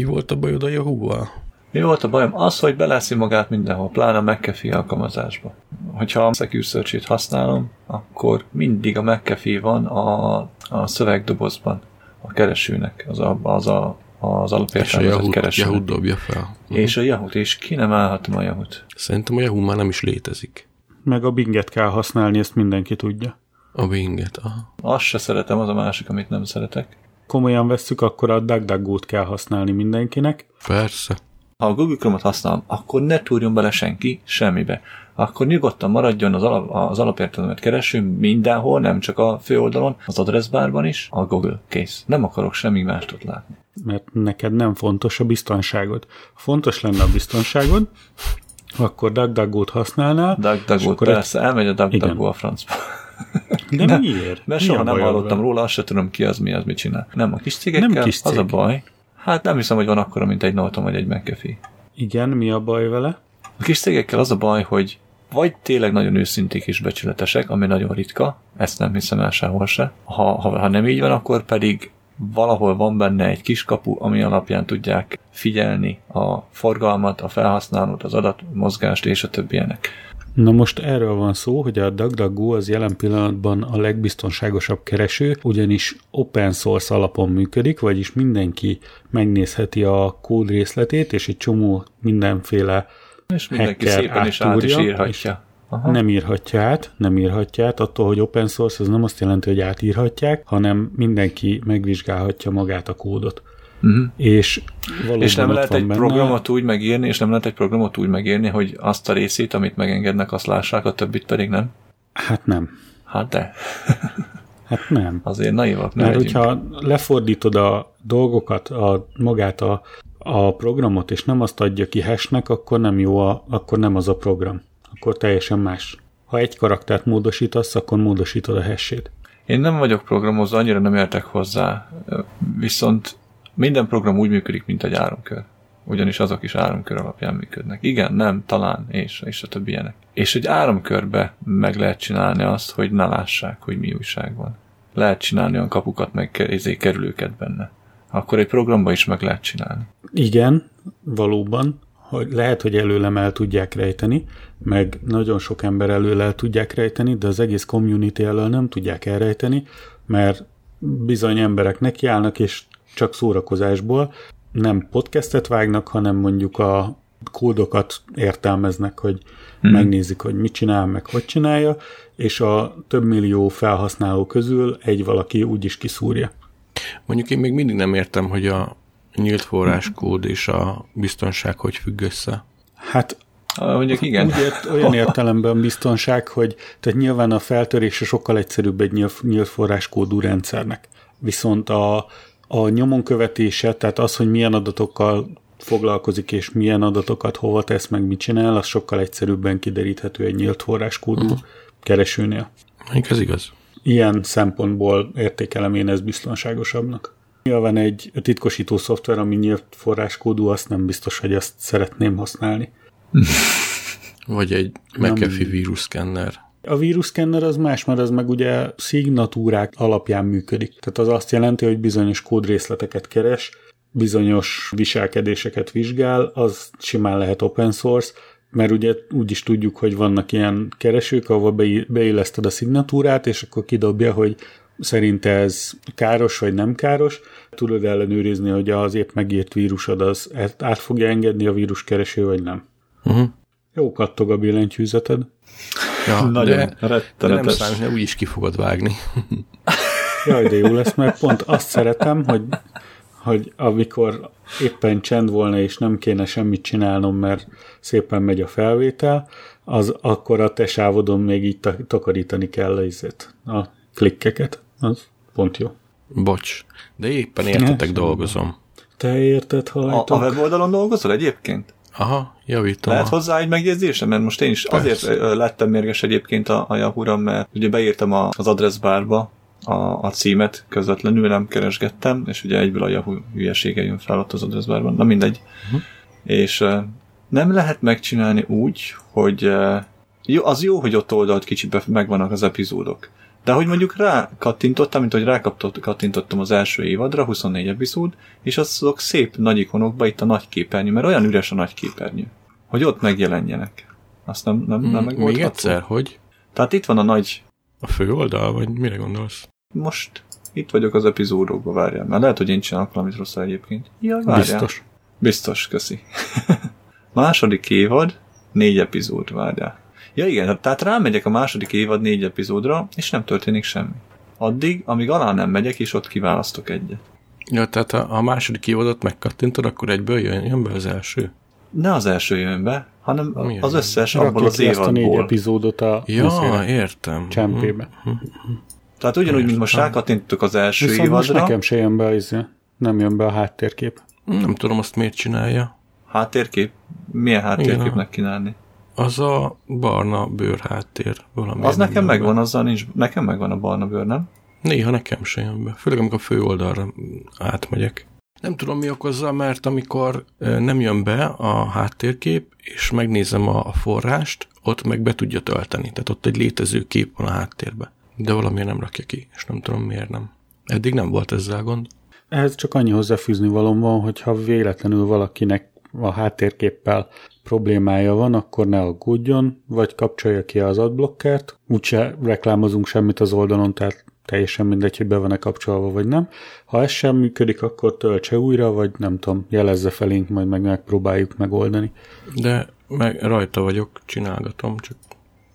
Mi volt a bajod a Yahoo-val? Mi volt a bajom? Az, hogy beleszi magát mindenhol, pláne a McAfee alkalmazásba. Hogyha a Secure használom, akkor mindig a McAfee van a, a szövegdobozban a keresőnek, az a, az a az alapértelmezett kereső. Yahoo dobja fel. És a Yahoo-t, és ki nem állhatom a Yahoo-t. Szerintem a Yahoo már nem is létezik. Meg a Binget kell használni, ezt mindenki tudja. A Binget, aha. Azt se szeretem, az a másik, amit nem szeretek. Komolyan vesszük, akkor a DuckDuckGo-t kell használni mindenkinek. Persze. Ha a Google Chrome-ot használom, akkor ne túrjon bele senki semmibe. Akkor nyugodtan maradjon az, alap, az alapértelmet kereső mindenhol, nem csak a főoldalon, az adressbárban is, a Google kész. Nem akarok semmi mást ott látni. Mert neked nem fontos a biztonságod. Fontos lenne a biztonságod, akkor DuckDuckGo-t használnál. DuckDuckGo, persze, elmegy a DuckDuckGo a francba. De nem, miért? Mert soha nem hallottam róla, azt se tudom ki az, mi az, mit csinál. Nem a kis cégekkel, nem kis cég. az a baj. Hát nem hiszem, hogy van akkora, mint egy Norton vagy egy McAfee. Igen, mi a baj vele? A kis cégekkel az a baj, hogy vagy tényleg nagyon őszinték és becsületesek, ami nagyon ritka, ezt nem hiszem el sehol se. Ha, ha, ha nem így van, akkor pedig valahol van benne egy kis kapu, ami alapján tudják figyelni a forgalmat, a felhasználót, az adatmozgást és a többienek. Na most erről van szó, hogy a DuckDuckGo az jelen pillanatban a legbiztonságosabb kereső, ugyanis open source alapon működik, vagyis mindenki megnézheti a kód részletét, és egy csomó mindenféle és mindenki szépen is át is írhatja. Aha. Nem írhatja át, nem írhatja át, attól, hogy open source, az nem azt jelenti, hogy átírhatják, hanem mindenki megvizsgálhatja magát a kódot. Uh-huh. És, és nem lehet egy benne... programot úgy megírni, és nem lehet egy programot úgy megírni, hogy azt a részét, amit megengednek, azt lássák, a többit pedig nem? Hát nem. Hát de. Hát nem. Azért naivak nem Mert legyünk. hogyha lefordítod a dolgokat, a, magát a, a programot, és nem azt adja ki hashnek, akkor nem jó, a, akkor nem az a program. Akkor teljesen más. Ha egy karaktert módosítasz, akkor módosítod a hashét. Én nem vagyok programozó, annyira nem értek hozzá. Viszont minden program úgy működik, mint egy áramkör. Ugyanis azok is áramkör alapján működnek. Igen, nem, talán, és, és a többi ilyenek. És egy áramkörbe meg lehet csinálni azt, hogy ne lássák, hogy mi újság van. Lehet csinálni olyan kapukat, meg izé, kerülőket benne. Akkor egy programba is meg lehet csinálni. Igen, valóban, hogy lehet, hogy előlem el tudják rejteni, meg nagyon sok ember előle el tudják rejteni, de az egész community elől nem tudják elrejteni, mert bizony emberek nekiállnak, és csak szórakozásból nem podcastet vágnak, hanem mondjuk a kódokat értelmeznek, hogy hmm. megnézik, hogy mit csinál, meg hogy csinálja, és a több millió felhasználó közül egy valaki úgy is kiszúrja. Mondjuk én még mindig nem értem, hogy a nyílt forráskód és a biztonság hogy függ össze. Hát Mondjuk igen. Úgy ért, olyan értelemben biztonság, hogy tehát nyilván a feltörése sokkal egyszerűbb egy nyílt, nyílt forráskódú rendszernek. Viszont a, a nyomon követése, tehát az, hogy milyen adatokkal foglalkozik, és milyen adatokat hova tesz, meg mit csinál, az sokkal egyszerűbben kideríthető egy nyílt forráskódú uh-huh. keresőnél. Még ez igaz. Ilyen szempontból értékelem én ezt biztonságosabbnak. Nyilván egy titkosító szoftver, ami nyílt forráskódú, azt nem biztos, hogy azt szeretném használni. Vagy egy McAfee víruszkenner. A víruszkenner az más, mert az meg ugye szignatúrák alapján működik. Tehát az azt jelenti, hogy bizonyos kódrészleteket keres, bizonyos viselkedéseket vizsgál, az simán lehet open source, mert ugye úgy is tudjuk, hogy vannak ilyen keresők, ahol beilleszted a szignatúrát, és akkor kidobja, hogy szerinte ez káros vagy nem káros. Tudod ellenőrizni, hogy az épp megírt vírusod az át fogja engedni a víruskereső, vagy nem. Uh-huh. Jó kattog a billentyűzeted. Ja, Nagyon de, de nem számít, hogy úgyis ki fogod vágni. Jaj, de jó lesz, mert pont azt szeretem, hogy, hogy amikor éppen csend volna, és nem kéne semmit csinálnom, mert szépen megy a felvétel, az akkor a te sávodon még így takarítani kell izet, a klikkeket. Az pont jó. Bocs, de éppen értetek dolgozom. Te érted, halljátok? A, a weboldalon dolgozol egyébként? Aha, javítom. Lehet hozzá egy megjegyzésem, mert most én is Persze. azért lettem mérges egyébként a, a Yahoo-ra, mert ugye beírtam a, az adressbárba a, a címet közvetlenül, nem keresgettem, és ugye egyből a Yahoo hülyesége jön fel ott az adressbárban. Na mindegy. Uh-huh. És nem lehet megcsinálni úgy, hogy jó, az jó, hogy ott oldalt kicsit megvannak az epizódok. De hogy mondjuk rá kattintottam, mint hogy rá kattintottam az első évadra, 24 epizód, és azok szép nagy ikonokba itt a nagy képernyő, mert olyan üres a nagy képernyő, hogy ott megjelenjenek. Azt nem, nem, nem Hmm, meg Még egyszer, hogy Tehát itt van a nagy, a fő oldal, vagy mire gondolsz? most itt vagyok az epizódokban, várjál. Mert lehet, hogy én csinálok valamit rosszul egyébként. Ja, várjál. Biztos. Biztos, köszi. második évad, négy epizód, várjál. Ja igen, hát tehát rámegyek a második évad négy epizódra, és nem történik semmi. Addig, amíg alá nem megyek, és ott kiválasztok egyet. Ja, tehát a, a második évadot megkattintod, akkor egyből jön, jön be az első. Ne az első jön be, hanem Milyen? az összes abból Rakja az ki ezt a négy évadból. epizódot a Ja, értem. csempébe. Tehát ugyanúgy, mint most rákattintottuk az első Viszont most évadra, nekem se jön be az, nem jön be a háttérkép. Nem tudom azt miért csinálja. háttérkép, milyen háttérképnek Igen. Az a barna bőr háttér. Valami Az nekem megvan, azzal nincs, nekem megvan a barna bőr, nem? Néha nekem se jön be. Főleg amikor a fő oldalra átmegyek. Nem tudom mi okozza, mert amikor nem jön be a háttérkép, és megnézem a, forrást, ott meg be tudja tölteni. Tehát ott egy létező kép van a háttérben. De valamiért nem rakja ki, és nem tudom miért nem. Eddig nem volt ezzel gond. Ehhez csak annyi hozzáfűzni valóm van, hogyha véletlenül valakinek a háttérképpel problémája van, akkor ne aggódjon, vagy kapcsolja ki az adblockert. Úgyse reklámozunk semmit az oldalon, tehát teljesen mindegy, hogy be van-e kapcsolva, vagy nem. Ha ez sem működik, akkor töltse újra, vagy nem tudom, jelezze felénk, majd meg megpróbáljuk megoldani. De meg rajta vagyok, csinálgatom, csak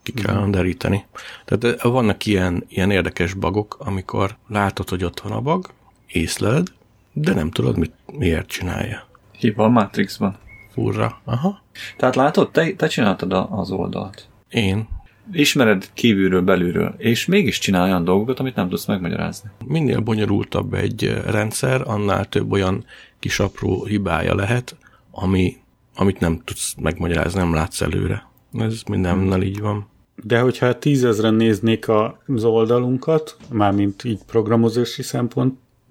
ki kell deríteni. Tehát vannak ilyen, ilyen érdekes bagok, amikor látod, hogy ott van a bag, észleled, de nem tudod, mit, miért csinálja. Hiba a Matrixban. Furra. Aha. Tehát látod, te, te csináltad a, az oldalt. Én. Ismered kívülről, belülről, és mégis csinál olyan dolgokat, amit nem tudsz megmagyarázni. Minél bonyolultabb egy eh, rendszer, annál több olyan kis apró hibája lehet, ami, amit nem tudsz megmagyarázni, nem látsz előre. Ez mindennel így van. De hogyha tízezren néznék az oldalunkat, mármint így programozási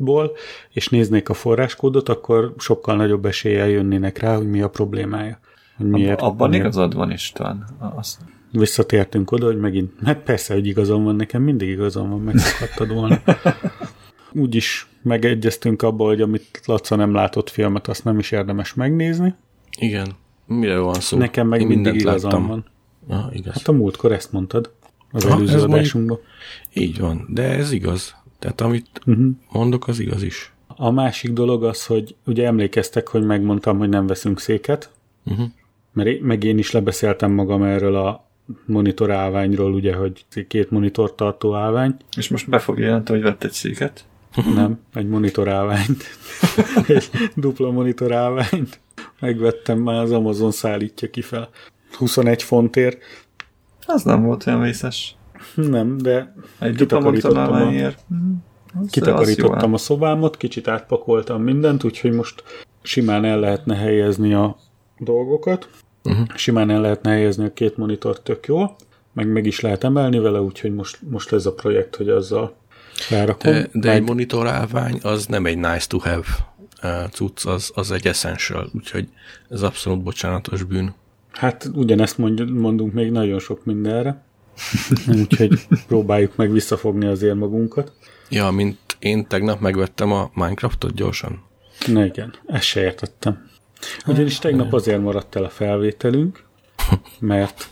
szempontból, és néznék a forráskódot, akkor sokkal nagyobb eséllyel jönnének rá, hogy mi a problémája. Hogy miért, Abban miért. igazad van, István. Azt, Visszatértünk oda, hogy megint, hát persze, hogy igazam van nekem, mindig igazam van, megszokhattad volna. Úgyis megegyeztünk abban, hogy amit Laca nem látott filmet, azt nem is érdemes megnézni. Igen. Mire van szó? Nekem meg Én mindig igazam láttam. van. Ah, igaz. Hát a múltkor ezt mondtad az Ha, előző adásunkban. Így van, de ez igaz. Tehát amit Uh-huh. mondok, az igaz is. A másik dolog az, hogy ugye emlékeztek, hogy megmondtam, hogy nem veszünk széket, Uh-huh. mert én, meg én is lebeszéltem magam erről a monitor állványról, ugye, hogy két monitor tartó állvány, és most be fog jelenteni, hogy vett egy széket. nem, egy monitor állványt, egy dupla monitor állványt. Megvettem már, az Amazon szállítja ki fel. 21 fontért. Az nem volt olyan vészes. Nem, de Egy Kitakarítottam a- az kitakarítottam a szobámot, kicsit átpakoltam mindent, úgyhogy most simán el lehetne helyezni a dolgokat. Uh-huh. Simán el lehetne helyezni a két monitort tök jól, meg meg is lehet emelni vele, úgyhogy most, most ez a projekt, hogy azzal rárakom. De, de egy monitorálvány az nem egy nice to have uh, cucc, az, az egy essential, úgyhogy ez abszolút bocsánatos bűn. Hát ugyanezt mondj- mondunk még nagyon sok mindenre, úgyhogy próbáljuk meg visszafogni azért magunkat. Ja, mint én tegnap megvettem a Minecraftot gyorsan. Na igen, ezt se értettem. Ugyanis tegnap azért maradt el a felvételünk, mert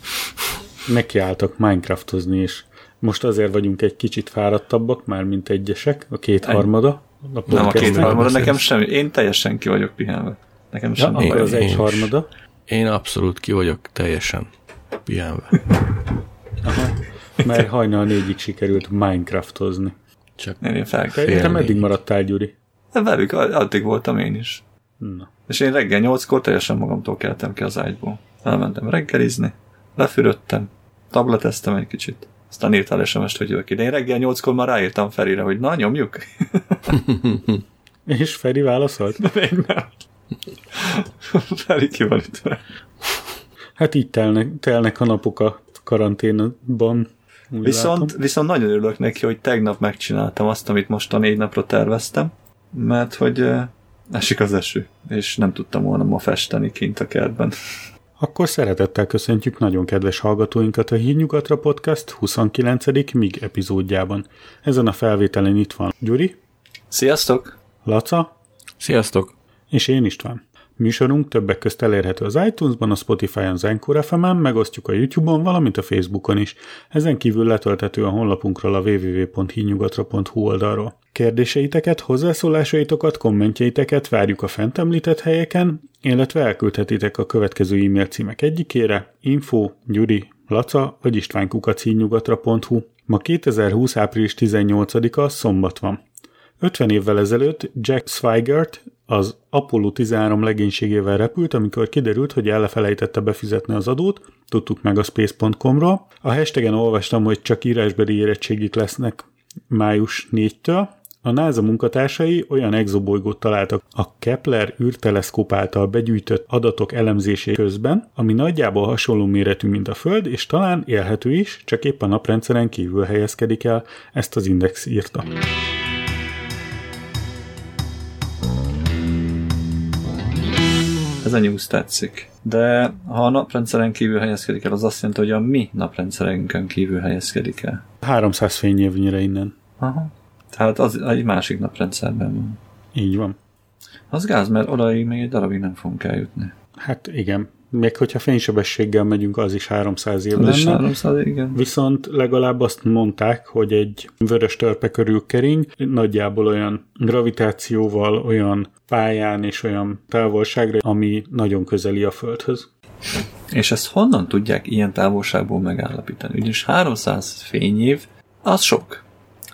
nekiálltak Minecraftozni, és most azért vagyunk egy kicsit fáradtabbak, már mint egyesek, a kétharmada. A Nem a podcastnek. két harmada, beszélsz. nekem semmi. Én teljesen ki vagyok pihenve. Nekem Ja, sem akkor az én egy is. harmada. Én abszolút ki vagyok teljesen pihenve. Aha. Mert hajnal négyig sikerült Minecraftozni. Csak Én, én fel. Te, meddig maradtál, Gyuri? De velük, addig voltam én is. Na. És én reggel nyolckor teljesen magamtól keltem ki az ágyból. Elmentem reggelizni, lefürödtem, tableteztem egy kicsit. Aztán írtál sms hogy jövök ide. Én reggel nyolckor már ráírtam Ferire, hogy na, nyomjuk. És Feri válaszolt? Még nem. Feri ki van itt. Hát így telnek, telnek a napok a karanténban. Viszont, látom. viszont nagyon örülök neki, hogy tegnap megcsináltam azt, amit most a négy napra terveztem, mert hogy esik az eső, és nem tudtam volna ma festeni kint a kertben. Akkor szeretettel köszöntjük nagyon kedves hallgatóinkat a Hírnyugatra Podcast 29. MIG epizódjában. Ezen a felvételen itt van Gyuri, Sziasztok! Laca Sziasztok! és én István. Műsorunk többek közt elérhető az iTunes-ban, a Spotify-on, az Anchor FM-en, megosztjuk a YouTube-on, valamint a Facebookon is. Ezen kívül letölthető a honlapunkról a www.hínyugatra.hu oldalról. Kérdéseiteket, hozzászólásaitokat, kommentjeiteket várjuk a fent említett helyeken, illetve elküldhetitek a következő e-mail címek egyikére info, gyuri, laca vagy istvánkukac.hínyugatra.hu. Ma 2020. április 18-a szombat van. 50 évvel ezelőtt Jack Swigert az Apollo 13 legénységével repült, amikor kiderült, hogy elfelejtette befizetni az adót, tudtuk meg a space.com-ról. A hashtagen olvastam, hogy csak írásbeli érettségik lesznek május 4-től. A NASA munkatársai olyan exobolygót találtak a Kepler űrteleszkóp által begyűjtött adatok elemzésé közben, ami nagyjából hasonló méretű, mint a Föld, és talán élhető is, csak épp a naprendszeren kívül helyezkedik el, ezt az Index írta. Ez a news tetszik. De ha a naprendszeren kívül helyezkedik el, az azt jelenti, hogy a mi naprendszerünkön kívül helyezkedik el. 300 fényévnyire innen. Aha. Tehát az egy másik naprendszerben van. Így van. Az gáz, mert odaig még egy darabig nem fogunk eljutni. Hát igen. Még hogyha fénysebességgel megyünk, az is 300 év lenne. 300, igen. Viszont legalább azt mondták, hogy egy vörös törpe körül kering, nagyjából olyan gravitációval, olyan pályán és olyan távolságra, ami nagyon közeli a Földhöz. És ezt honnan tudják ilyen távolságból megállapítani? Ugyanis 300 fényév, az sok.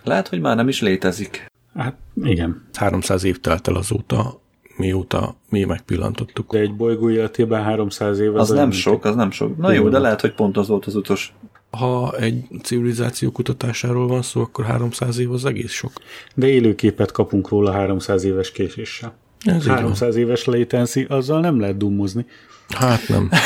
Lehet, hogy már nem is létezik. Hát igen. 300 év telt el azóta, mióta mi megpillantottuk. De egy bolygó életében 300 év Az olyan, nem sok, az nem sok. Na jó, de lehet, hogy pont az volt az utolsó. Ha egy civilizáció kutatásáról van szó, akkor 300 év az egész sok. De élőképet kapunk róla 300 éves késéssel. Ez így van. 300 éves latency, azzal nem lehet dummozni. Hát nem.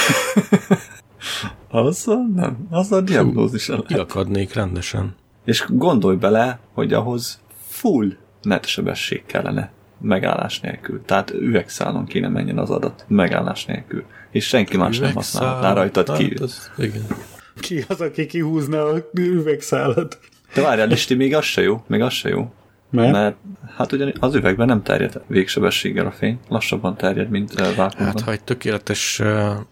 Azzal nem. Azzal diagnózis lehet. Kiakadnék rendesen. És gondolj bele, hogy ahhoz full netsebesség kellene megállás nélkül. Tehát üvegszálon kéne menjen az adat megállás nélkül. És senki más nem használhatná rajtad Hát kívül. az, igen. Ki az, aki kihúzna a üvegszálat? De várjál, Listi, még az se jó, még az se jó. Mert? Mert hát ugyan az üvegben nem terjed végsebességgel a fény, lassabban terjed, mint uh, vákumban. Hát ha egy tökéletes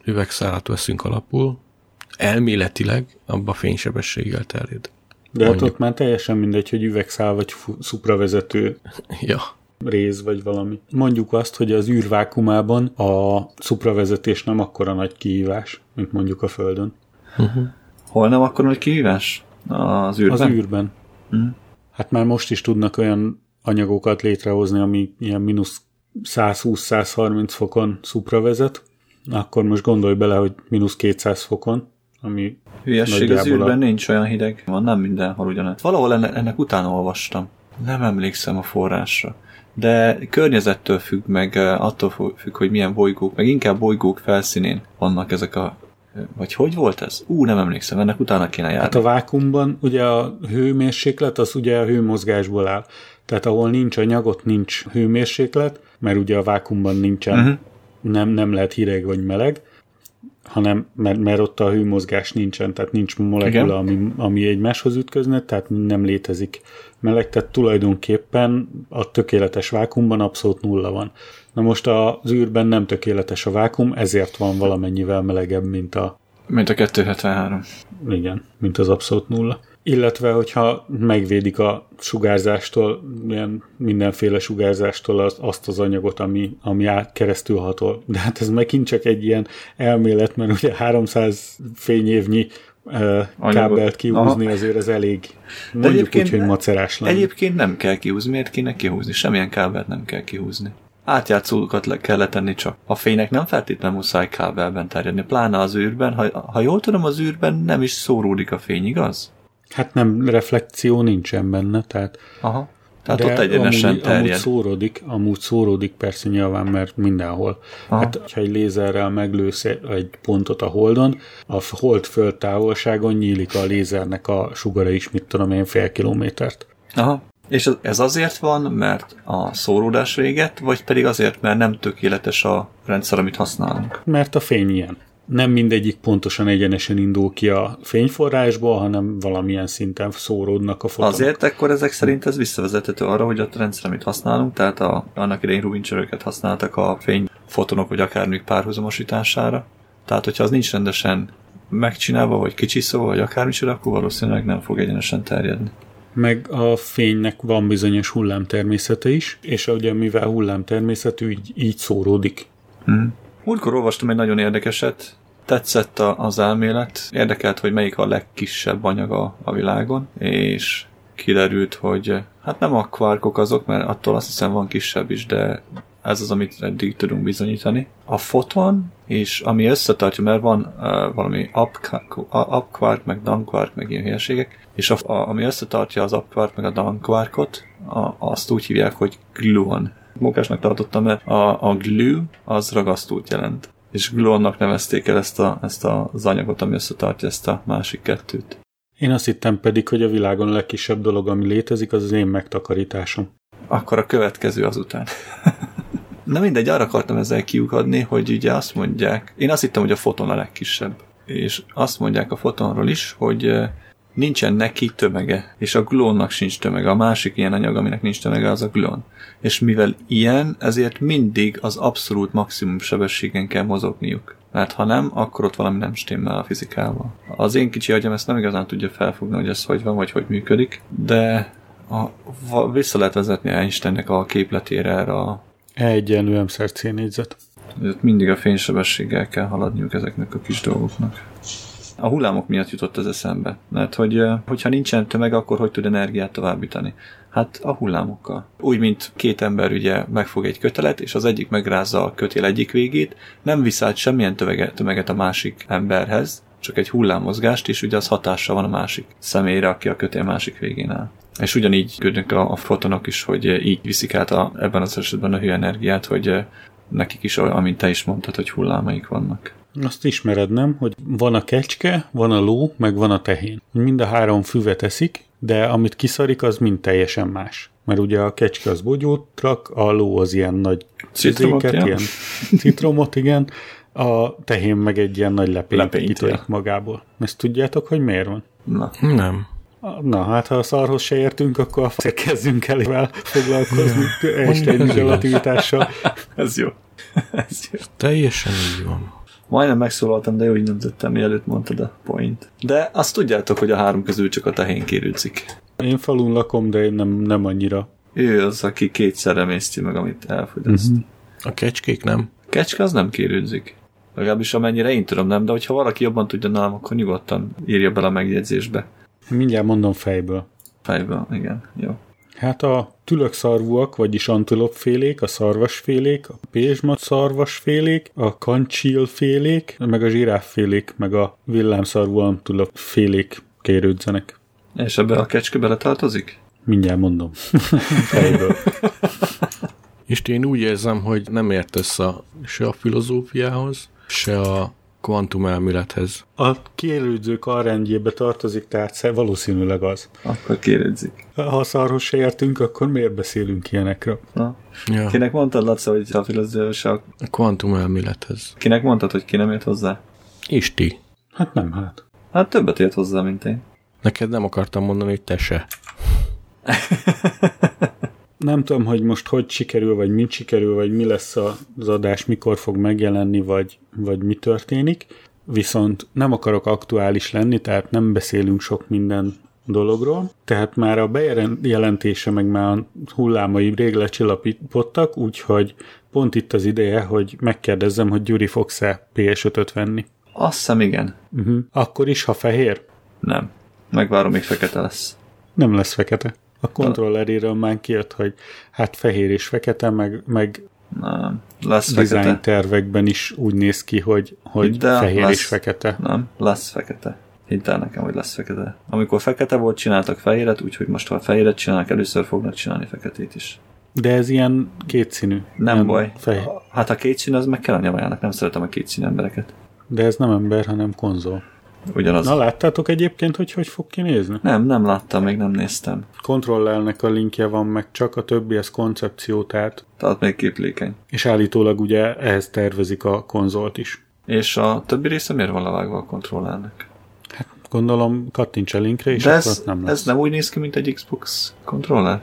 üvegszálat veszünk alapul, elméletileg abba fénysebességgel terjed. De hát ott már teljesen mindegy, hogy üvegszál vagy fu- szupravezető Ja. Rész vagy valami. Mondjuk azt, hogy az űrvákumában a szupravezetés nem akkora nagy kihívás, mint mondjuk a Földön. Hol nem akkor nagy kihívás? Az űrben? Az űrben. Mhm. Hát már most is tudnak olyan anyagokat létrehozni, ami ilyen mínusz 120-130 fokon szupravezet, akkor most gondolj bele, hogy mínusz 200 fokon, ami Hülyesség, az nagyjából a- űrben nincs olyan hideg. Van, nem mindenhol ugyanaz. Valahol ennek, ennek utána olvastam. Nem emlékszem a forrásra. De környezettől függ, meg attól függ, hogy milyen bolygók, meg inkább bolygók felszínén vannak ezek a... Vagy hogy volt ez? Ú, nem emlékszem, ennek utána kéne járni. Hát a vákumban ugye a hőmérséklet az ugye a hőmozgásból áll. Tehát ahol nincs anyag, ott nincs hőmérséklet, mert ugye a vákumban nincsen, uh-huh. nem, nem lehet hideg vagy meleg, hanem mert, mert ott a hőmozgás nincsen, tehát nincs molekula, ami, ami egymáshoz ütközne, tehát nem létezik meleg, tehát tulajdonképpen a tökéletes vákumban abszolút nulla van. Na most az űrben nem tökéletes a vákum, ezért van valamennyivel melegebb, mint a Mint a 273. igen, mint az abszolút nulla. Illetve, hogyha megvédik a sugárzástól, ilyen mindenféle sugárzástól az, azt az anyagot, ami, ami át keresztül hatol. De hát ez megint csak egy ilyen elmélet, mert ugye 300 fényévnyi uh, kábelt kihúzni Aha. azért ez elég. Mondjuk egyébként- úgy, hogy macerás lenne. Egyébként nem kell kihúzni. Miért kéne kihúzni? Semmilyen kábelt nem kell kihúzni. Átjátszókat le kell letenni csak. A fénynek nem feltétlenül muszáj kábelben terjedni, pláne az űrben. Ha, ha jól tudom, az űrben nem is szóródik a fény, igaz? Hát nem, reflekció nincsen benne, tehát Aha. Tehát ott egyenesen amúgy, terjed. amúgy szóródik, amúgy szóródik persze nyilván, mert mindenhol. Aha. Hát, ha egy lézerrel meglősz egy pontot a holdon, a hold föld távolságon nyílik a lézernek a sugara is, mit tudom én, fél kilométert. Aha. És ez azért van, mert a szóródás véget, vagy pedig azért, mert nem tökéletes a rendszer, amit használunk? Mert a fény ilyen. Nem mindegyik pontosan egyenesen indul ki a fényforrásból, hanem valamilyen szinten szóródnak a fotonok. Azért akkor ezek szerint ez visszavezethető arra, hogy a rendszer, amit használunk, tehát a, annak idején rubincsöröket használtak a fényfotonok vagy akármik párhuzamosítására. Tehát, hogyha az nincs rendesen megcsinálva, vagy kicsiszolva, vagy akármicsoda, akkor valószínűleg nem fog egyenesen terjedni. Meg a fénynek van bizonyos hullámtermészete is, és ugye mivel hullámtermészetű, így, így szóródik. Hmm. Múltkor olvastam egy nagyon érdekeset, tetszett a, az elmélet, érdekelt, hogy melyik a legkisebb anyag a, a világon, és kiderült, hogy hát nem a kvárkok azok, mert attól azt hiszem van kisebb is, de ez az, amit eddig tudunk bizonyítani. A foton, és ami összetartja, mert van uh, valami up quark, meg down quark, meg ilyen hülyeségek, és a, a, ami összetartja az up quark, meg a down quarkot, a, azt úgy hívják, hogy gluon. Mókásnak tartottam, mert a, a glue az ragasztót jelent. És gluonnak nevezték el ezt, a, ezt az anyagot, ami összetartja ezt a másik kettőt. Én azt hittem pedig, hogy a világon a legkisebb dolog, ami létezik, az az én megtakarításom. Akkor a következő azután. Na mindegy, arra akartam ezzel kiukadni, hogy ugye azt mondják, én azt hittem, hogy a foton a legkisebb. És azt mondják a fotonról is, hogy nincsen neki tömege, és a glónnak sincs tömege. A másik ilyen anyag, aminek nincs tömege, az a glón. És mivel ilyen, ezért mindig az abszolút maximum sebességen kell mozogniuk. Mert ha nem, akkor ott valami nem stimmel a fizikával. Az én kicsi agyam ezt nem igazán tudja felfogni, hogy ez hogy van, vagy hogy működik, de a, vissza lehet vezetni Einsteinnek a képletére erre a E egyenlő m c négyzet. Mindig a fénysebességgel kell haladniuk ezeknek a kis dolgoknak. A hullámok miatt jutott ez eszembe. Mert hogy, hogyha nincsen tömeg, akkor hogy tud energiát továbbítani? Hát a hullámokkal. Úgy, mint két ember ugye megfog egy kötelet, és az egyik megrázza a kötél egyik végét, nem viszált semmilyen tömeget, a másik emberhez, csak egy hullámozgást, és ugye az hatással van a másik személyre, aki a kötél másik végén áll. És ugyanígy ködnek a, a fotonok is, hogy így viszik át a, ebben az esetben a hőenergiát, hogy nekik is, amint te is mondtad, hogy hullámaik vannak. Azt ismered, nem? Hogy van a kecske, van a ló, meg van a tehén. Mind a három füvet eszik, de amit kiszarik, az mind teljesen más. Mert ugye a kecske az bogyót rak, a ló az ilyen nagy citromot, ilyen citromot, igen, a tehén meg egy ilyen nagy lepényt, lepényt kitörik magából. Ezt tudjátok, hogy miért van? Na. Nem. Na, hát ha a szarhoz se értünk, akkor azért kezdünk el vele foglalkozni Einstein relativitással. Ez jó. Ez jó. Teljesen így van. Majdnem megszólaltam, de jó, hogy nem tettem, mielőtt mondtad a point. De azt tudjátok, hogy a három közül csak a tehén kérődik. Én falun lakom, de én nem, nem annyira. Ő az, aki kétszer emészti meg, amit elfogyaszt. Uh-huh. A kecskék nem? A kecske az nem kérődzik. Legalábbis amennyire én tudom, nem, de hogyha valaki jobban tudja nálam, akkor nyugodtan írja bele a megjegyzésbe. Mindjárt mondom fejből. Fejből, igen, jó. Hát a tülökszarvúak, vagyis antilopfélék, a szarvasfélék, a pézsmat szarvasfélék, a kancsilfélék, meg a zsiráffélék, meg a villámszarvú antilopfélék kérődzenek. És ebbe a kecske bele tartozik? Mindjárt mondom. Fejből. És én úgy érzem, hogy nem ért össze se a filozófiához, se a kvantumelmélethez. A kérődzők arrendjébe tartozik, tehát valószínűleg az. Akkor kérődzik. Ha szarhoz se értünk, akkor miért beszélünk ilyenekről? Na. Ja. Kinek mondtad, Laca, hogy a filozófia... A kvantumelmélethez. Kinek mondtad, hogy ki nem ért hozzá? Isti. Hát nem, hát. Hát többet ért hozzá, mint én. Neked nem akartam mondani, hogy te se. nem tudom, hogy most hogy sikerül, vagy mit sikerül, vagy mi lesz az adás, mikor fog megjelenni, vagy, vagy mi történik. Viszont nem akarok aktuális lenni, tehát nem beszélünk sok minden dologról. Tehát már a bejelentése meg már a hullámai rég lecsillapítottak, úgyhogy pont itt az ideje, hogy megkérdezzem, hogy Gyuri fogsz-e PS5-öt venni. Azt hiszem igen. Uh-huh. Akkor is, ha fehér? Nem. Megvárom, még fekete lesz. Nem lesz fekete. A kontrolleréről már kijött, hogy hát fehér és fekete, meg, meg nem, lesz design fekete. tervekben is úgy néz ki, hogy, hogy el, fehér lesz, és fekete. Nem, lesz fekete. Hidd el nekem, hogy lesz fekete. Amikor fekete volt, csináltak fehéret, úgyhogy most ha fehéret csinálnak, először fognak csinálni feketét is. De ez ilyen kétszínű. Nem, nem baj. Fehér. Hát a kétszínű, az meg kell a majának, nem szeretem a kétszínű embereket. De ez nem ember, hanem konzol. Ugyanaz. Na láttátok egyébként, hogy hogy fog kinézni? Nem, nem láttam, még nem néztem. Kontrollelnek a linkje van meg, csak a többi ez koncepció, tehát... Tehát még képlékeny. És állítólag ugye ehhez tervezik a konzolt is. És a többi része miért van levágva a kontrollernek? Gondolom kattints a linkre, és De ez, nem lesz. ez nem úgy néz ki, mint egy Xbox kontroller?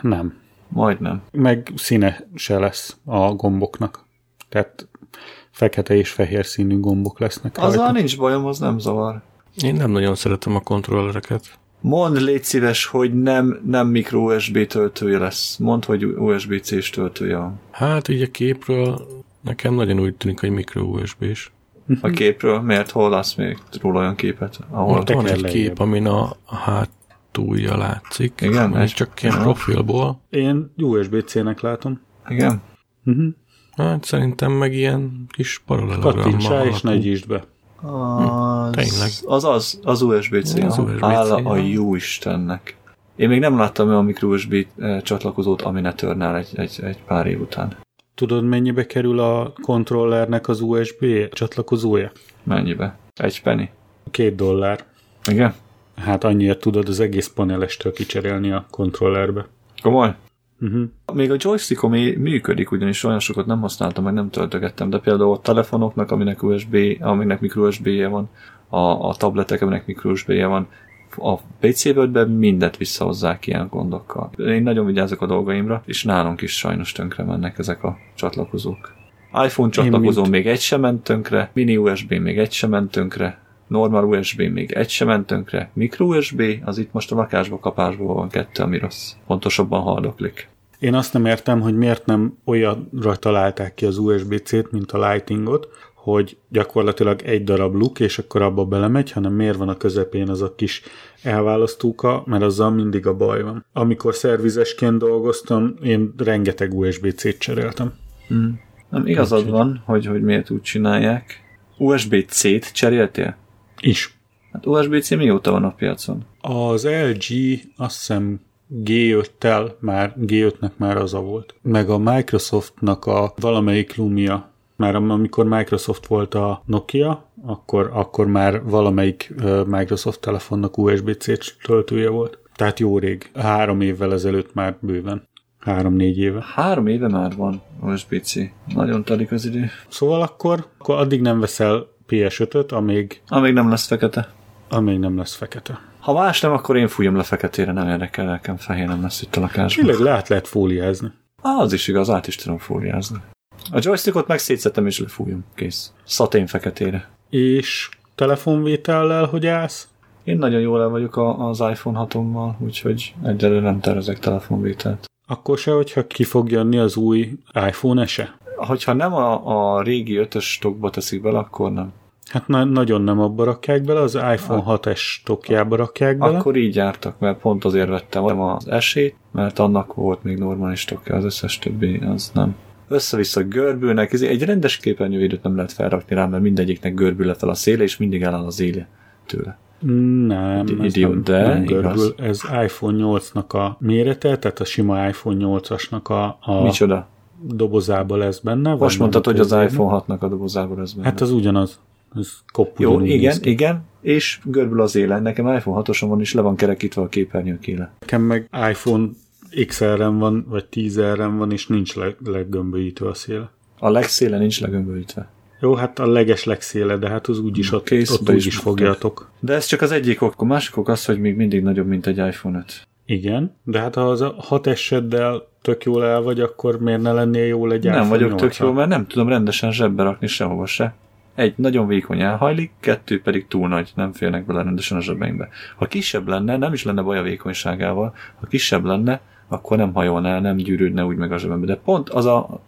Nem. Majdnem. Meg színe se lesz a gomboknak. Tehát fekete és fehér színű gombok lesznek Azzal rajta. nincs bajom, az nem zavar. Én nem nagyon szeretem a kontrollereket. Mondd légy szíves, hogy nem, nem micro USB töltője lesz. Mondd, hogy USB-C-s töltője van. Hát így a képről nekem nagyon úgy tűnik, hogy micro USB-s. A képről? Miért? Hol látsz még róla olyan képet? Ahol Ott van egy kép, amin a a hátulja látszik. Igen? Ez csak ilyen profilból. Én USB-C-nek látom. Igen? Uh-huh. Hát szerintem meg ilyen kis paralelogrammal Kattints rá, és ne gyítsd be. Az, Tényleg. Az az, az USB-C. Az. USB-C, Hála a jó Istennek. Én még nem láttam olyan micro USB eh, csatlakozót, ami ne törne el egy, egy, egy pár év után. Tudod, mennyibe kerül a kontrollernek az USB csatlakozója? Mennyibe? Egy penny? Két dollár. Igen? Hát annyira tudod az egész panelestől kicserélni a kontrollerbe. Komoly? Uh-huh. Még a joystickom működik, ugyanis olyan sokat nem használtam, meg nem töltögettem, de például a telefonoknak, aminek USB, aminek micro USB-je van, a, a tabletek, aminek micro USB-je van, a PC Word-ben mindet visszahozzák ilyen gondokkal. Én nagyon vigyázok a dolgaimra, és nálunk is sajnos tönkre mennek ezek a csatlakozók. iPhone csatlakozó még egy sem ment tönkre, mini USB még egy sem ment tönkre, normál USB még egy sem ment tönkre, micro USB, az itt most a lakásba kapásból van kettő, ami rossz. Pontosabban haldoklik. Én azt nem értem, hogy miért nem olyanra találták ki az USB-C-t, mint a Lightingot, hogy gyakorlatilag egy darab luk, és akkor abba belemegy, hanem miért van a közepén az a kis elválasztóka, mert azzal mindig a baj van. Amikor szervizesként dolgoztam, én rengeteg USB-C-t cseréltem. Nem igazad van, hogy, hogy miért úgy csinálják. USB-C-t cseréltél? Is. Hát USB-C mióta van a piacon? Az LG azt hiszem G5-tel már, G5-nek már az a volt. Meg a Microsoftnak a valamelyik Lumia, már am- amikor Microsoft volt a Nokia, akkor, akkor már valamelyik Microsoft telefonnak USB-C töltője volt. Tehát jó rég. Három évvel ezelőtt már bőven. Három-négy éve. Három éve már van USB-C. Nagyon telik az idő. Szóval akkor, akkor addig nem veszel PS5-öt, amíg, Amíg nem lesz fekete. amíg nem lesz fekete. Ha más nem, akkor én fújom le feketére, nem érdekel, nekem fehér nem lesz itt a lakásban. Tényleg le lehet fóliázni. Á, az is igaz, át is tudom fóliázni. A joystickot meg szétszettem és lefújom. Kész. Szatén feketére. És telefonvétellel, hogy állsz? Én nagyon jól el vagyok a, az iPhone 6-ommal, úgyhogy egyelőre nem tervezek telefonvételt. Akkor se, hogyha ki fog jönni az új iPhone ese? Hogyha nem a, a régi ötös stokba teszik bele, akkor nem. Hát na- nagyon nem abba rakják bele, az iPhone 6S tokjába rakják bele. Akkor így jártak, mert pont azért vettem az esét, mert annak volt még normális stokja, az összes többi az nem. Össze-vissza görbülnek, egy rendes képernyővédőt nem lehet felrakni rá, mert mindegyiknek görbül a széle, és mindig eláll az éle tőle. Nem, ez Idiót, nem, de nem görbül. Ez iPhone 8-nak a mérete, tehát a sima iPhone 8-asnak a, a Micsoda? dobozába lesz benne. Most mondtad, hogy az iPhone 6-nak a dobozából ez benne. Hát az ugyanaz. Ez Jó, igen, igen, és görbül az éle. Nekem iPhone 6-osom van, és le van kerekítve a képernyők éle. Nekem meg iPhone XR-en van, vagy 10R-en van, és nincs le- leggömbölyítve a széle. A legszéle nincs legömbölítve. Jó, hát a leges legszéle, de hát az úgyis ott, Kész, ott úgyis fogjátok. De ez csak az egyik ok. A másik ok az, hogy még mindig nagyobb, mint egy iPhone 5. Igen, de hát ha az a hat eseddel tök jól el vagy, akkor miért ne lennél jól egy Nem iPhone vagyok tök 8-al? jó, mert nem tudom rendesen zsebbe rakni sehova se. Egy, nagyon vékony elhajlik, kettő pedig túl nagy, nem férnek bele rendesen a zsebeimbe. Ha kisebb lenne, nem is lenne baj a vékonyságával, ha kisebb lenne, akkor nem hajolna el, nem gyűrődne úgy meg a zsebembe. De pont az a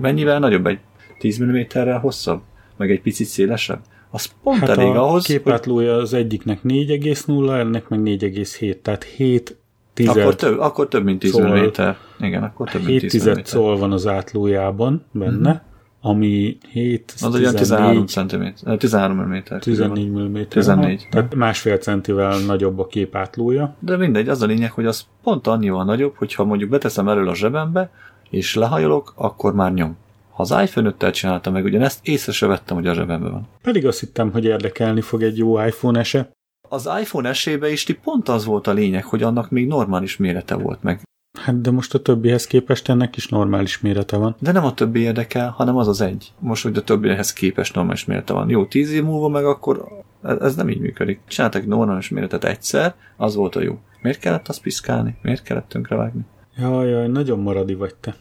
mennyivel nagyobb, egy 10 mm-rel hosszabb, meg egy picit szélesebb, az pont Hát elég a ahhoz, hogy képátlója az egyiknek 4,0, ennek meg 4,7, tehát 7 tized, akkor több, akkor több mint 10 Szól. mm. Igen, akkor több mint 7 10 tized mm. szól van az átlójában benne, ami 7, Az olyan 13 cm, 13 mm. 14 mm. 14, Tehát másfél centivel nagyobb a képátlója. De mindegy, az a lényeg, hogy az pont annyival nagyobb, hogyha mondjuk beteszem elől a zsebembe, és lehajolok, akkor már nyom. Ha az iPhone 5-tel csináltam meg, ugyanezt észre se vettem, hogy a zsebembe van. Pedig azt hittem, hogy érdekelni fog egy jó iPhone ese. Az iPhone esébe is ti pont az volt a lényeg, hogy annak még normális mérete volt meg. Hát de most a többihez képest ennek is normális mérete van. De nem a többi érdekel, hanem az az egy. Most, hogy a többihez képest normális mérete van. Jó, tíz év múlva meg akkor ez, ez nem így működik. Csináltak egy normális méretet egyszer, az volt a jó. Miért kellett azt piszkálni? Miért kellett tönkrevágni? Jaj, jaj, nagyon maradi vagy te.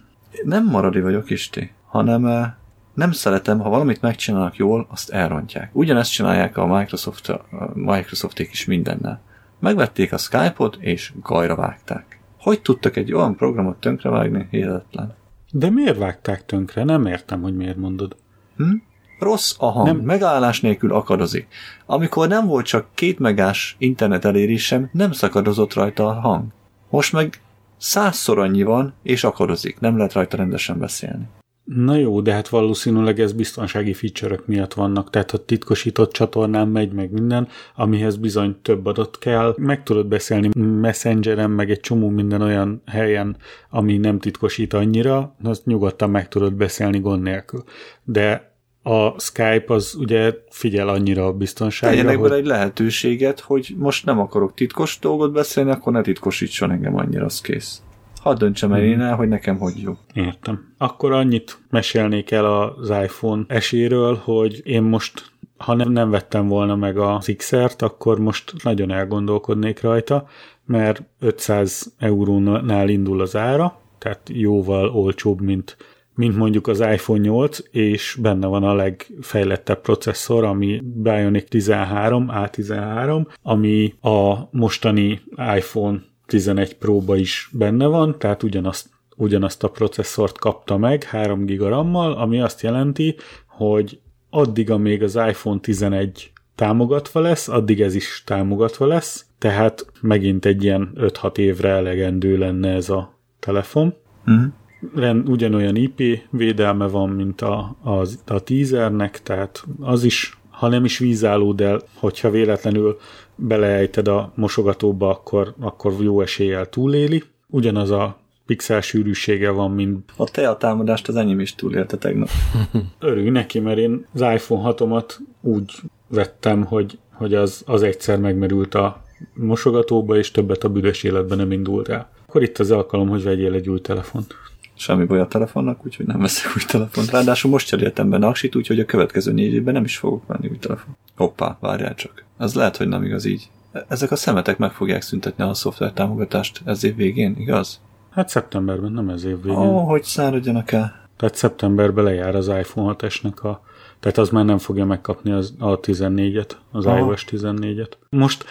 Nem maradi vagyok, Isti, hanem eh, nem szeretem, ha valamit megcsinálnak jól, azt elrontják. Ugyanezt csinálják a Microsoft, a Microsofték is mindennel. Megvették a Skype-ot, és gajra vágták. Hogy tudtak egy olyan programot tönkrevágni? Hihetetlen. De miért vágták tönkre? Nem értem, hogy miért mondod. Hm? Rossz a hang, nem. megállás nélkül akadozik. Amikor nem volt csak két megás internet elérésem, nem szakadozott rajta a hang. Most meg százszor annyi van, és akadozik. Nem lehet rajta rendesen beszélni. Na jó, de hát valószínűleg ez biztonsági feature miatt vannak, tehát ha titkosított csatornán megy meg minden, amihez bizony több adat kell, meg tudod beszélni messengeren, meg egy csomó minden olyan helyen, ami nem titkosít annyira, azt nyugodtan meg tudod beszélni gond nélkül. De a Skype az ugye figyel annyira a biztonságra, Tegyenek hogy... egy lehetőséget, hogy most nem akarok titkos dolgot beszélni, akkor ne titkosítson engem annyira, az kész. Hadd döntsem el én el, hogy nekem hogy jó. Értem. Akkor annyit mesélnék el az iPhone eséről, hogy én most ha nem, nem vettem volna meg a X-ert, akkor most nagyon elgondolkodnék rajta, mert 500 eurónál indul az ára, tehát jóval olcsóbb, mint mint mondjuk az iPhone 8, és benne van a legfejlettebb processzor, ami Bionic 13, A13, ami a mostani iPhone 11 Pro-ba is benne van, tehát ugyanazt, ugyanazt a processzort kapta meg 3 GB RAM-mal, ami azt jelenti, hogy addig, amíg az iPhone 11 támogatva lesz, addig ez is támogatva lesz, tehát megint egy ilyen 5-6 évre elegendő lenne ez a telefon. Uh-huh rend, ugyanolyan IP védelme van, mint a, a, a teasernek, tehát az is, ha nem is vízálló, de hogyha véletlenül beleejted a mosogatóba, akkor, akkor jó eséllyel túléli. Ugyanaz a pixel sűrűsége van, mint... A te a támadást az enyém is túlélte tegnap. Örülj neki, mert én az iPhone 6-omat úgy vettem, hogy, hogy az, az egyszer megmerült a mosogatóba, és többet a büdös életben nem indult el. Akkor itt az alkalom, hogy vegyél egy új telefont semmi baj a telefonnak, úgyhogy nem veszek új telefont. Ráadásul most cseréltem be Naksit, úgyhogy a következő négy évben nem is fogok venni új telefon. Hoppá, várjál csak. Ez lehet, hogy nem igaz így. Ezek a szemetek meg fogják szüntetni a szoftver támogatást ez év végén, igaz? Hát szeptemberben, nem ez év végén. Ó, hogy száradjanak el. Tehát szeptemberben lejár az iPhone 6-esnek a tehát az már nem fogja megkapni az a 14-et, az Aha. iOS 14-et. Most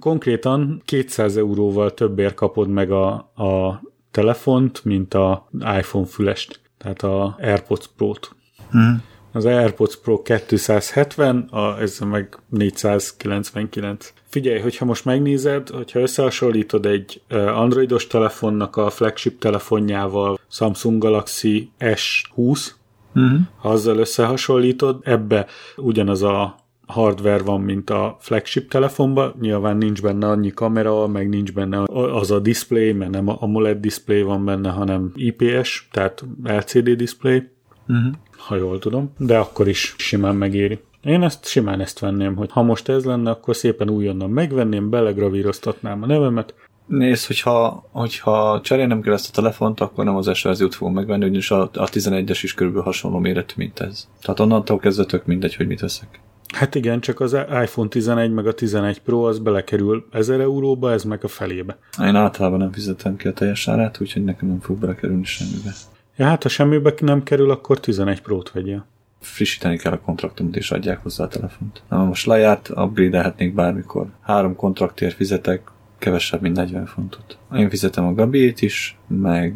konkrétan 200 euróval többért kapod meg a, a telefont, mint a iPhone fülest, tehát a AirPods Pro-t. Mm. Az AirPods Pro 270, a, ez meg 499. Figyelj, hogyha most megnézed, hogyha összehasonlítod egy androidos telefonnak a flagship telefonjával, Samsung Galaxy S20, mm-hmm. ha azzal összehasonlítod, ebbe ugyanaz a hardware van, mint a flagship telefonban, nyilván nincs benne annyi kamera, meg nincs benne az a display, mert nem AMOLED display van benne, hanem IPS, tehát LCD display, uh-huh. ha jól tudom, de akkor is simán megéri. Én ezt simán ezt venném, hogy ha most ez lenne, akkor szépen újonnan megvenném, belegravíroztatnám a nevemet, Nézd, hogyha, hogyha cserélnem kell ezt a telefont, akkor nem az S verziót fogom megvenni, ugyanis a, a 11-es is körülbelül hasonló méretű, mint ez. Tehát onnantól kezdve tök mindegy, hogy mit veszek. Hát igen, csak az iPhone 11 meg a 11 Pro az belekerül 1000 euróba, ez meg a felébe. Én általában nem fizetem ki a teljes árát, úgyhogy nekem nem fog belekerülni semmibe. Ja, hát ha semmibe nem kerül, akkor 11 Pro-t vegyél. Frissíteni kell a kontraktomat, és adják hozzá a telefont. Na, most lejárt, upgrade bármikor. Három kontraktért fizetek, kevesebb, mint 40 fontot. Én fizetem a Gabiét is, meg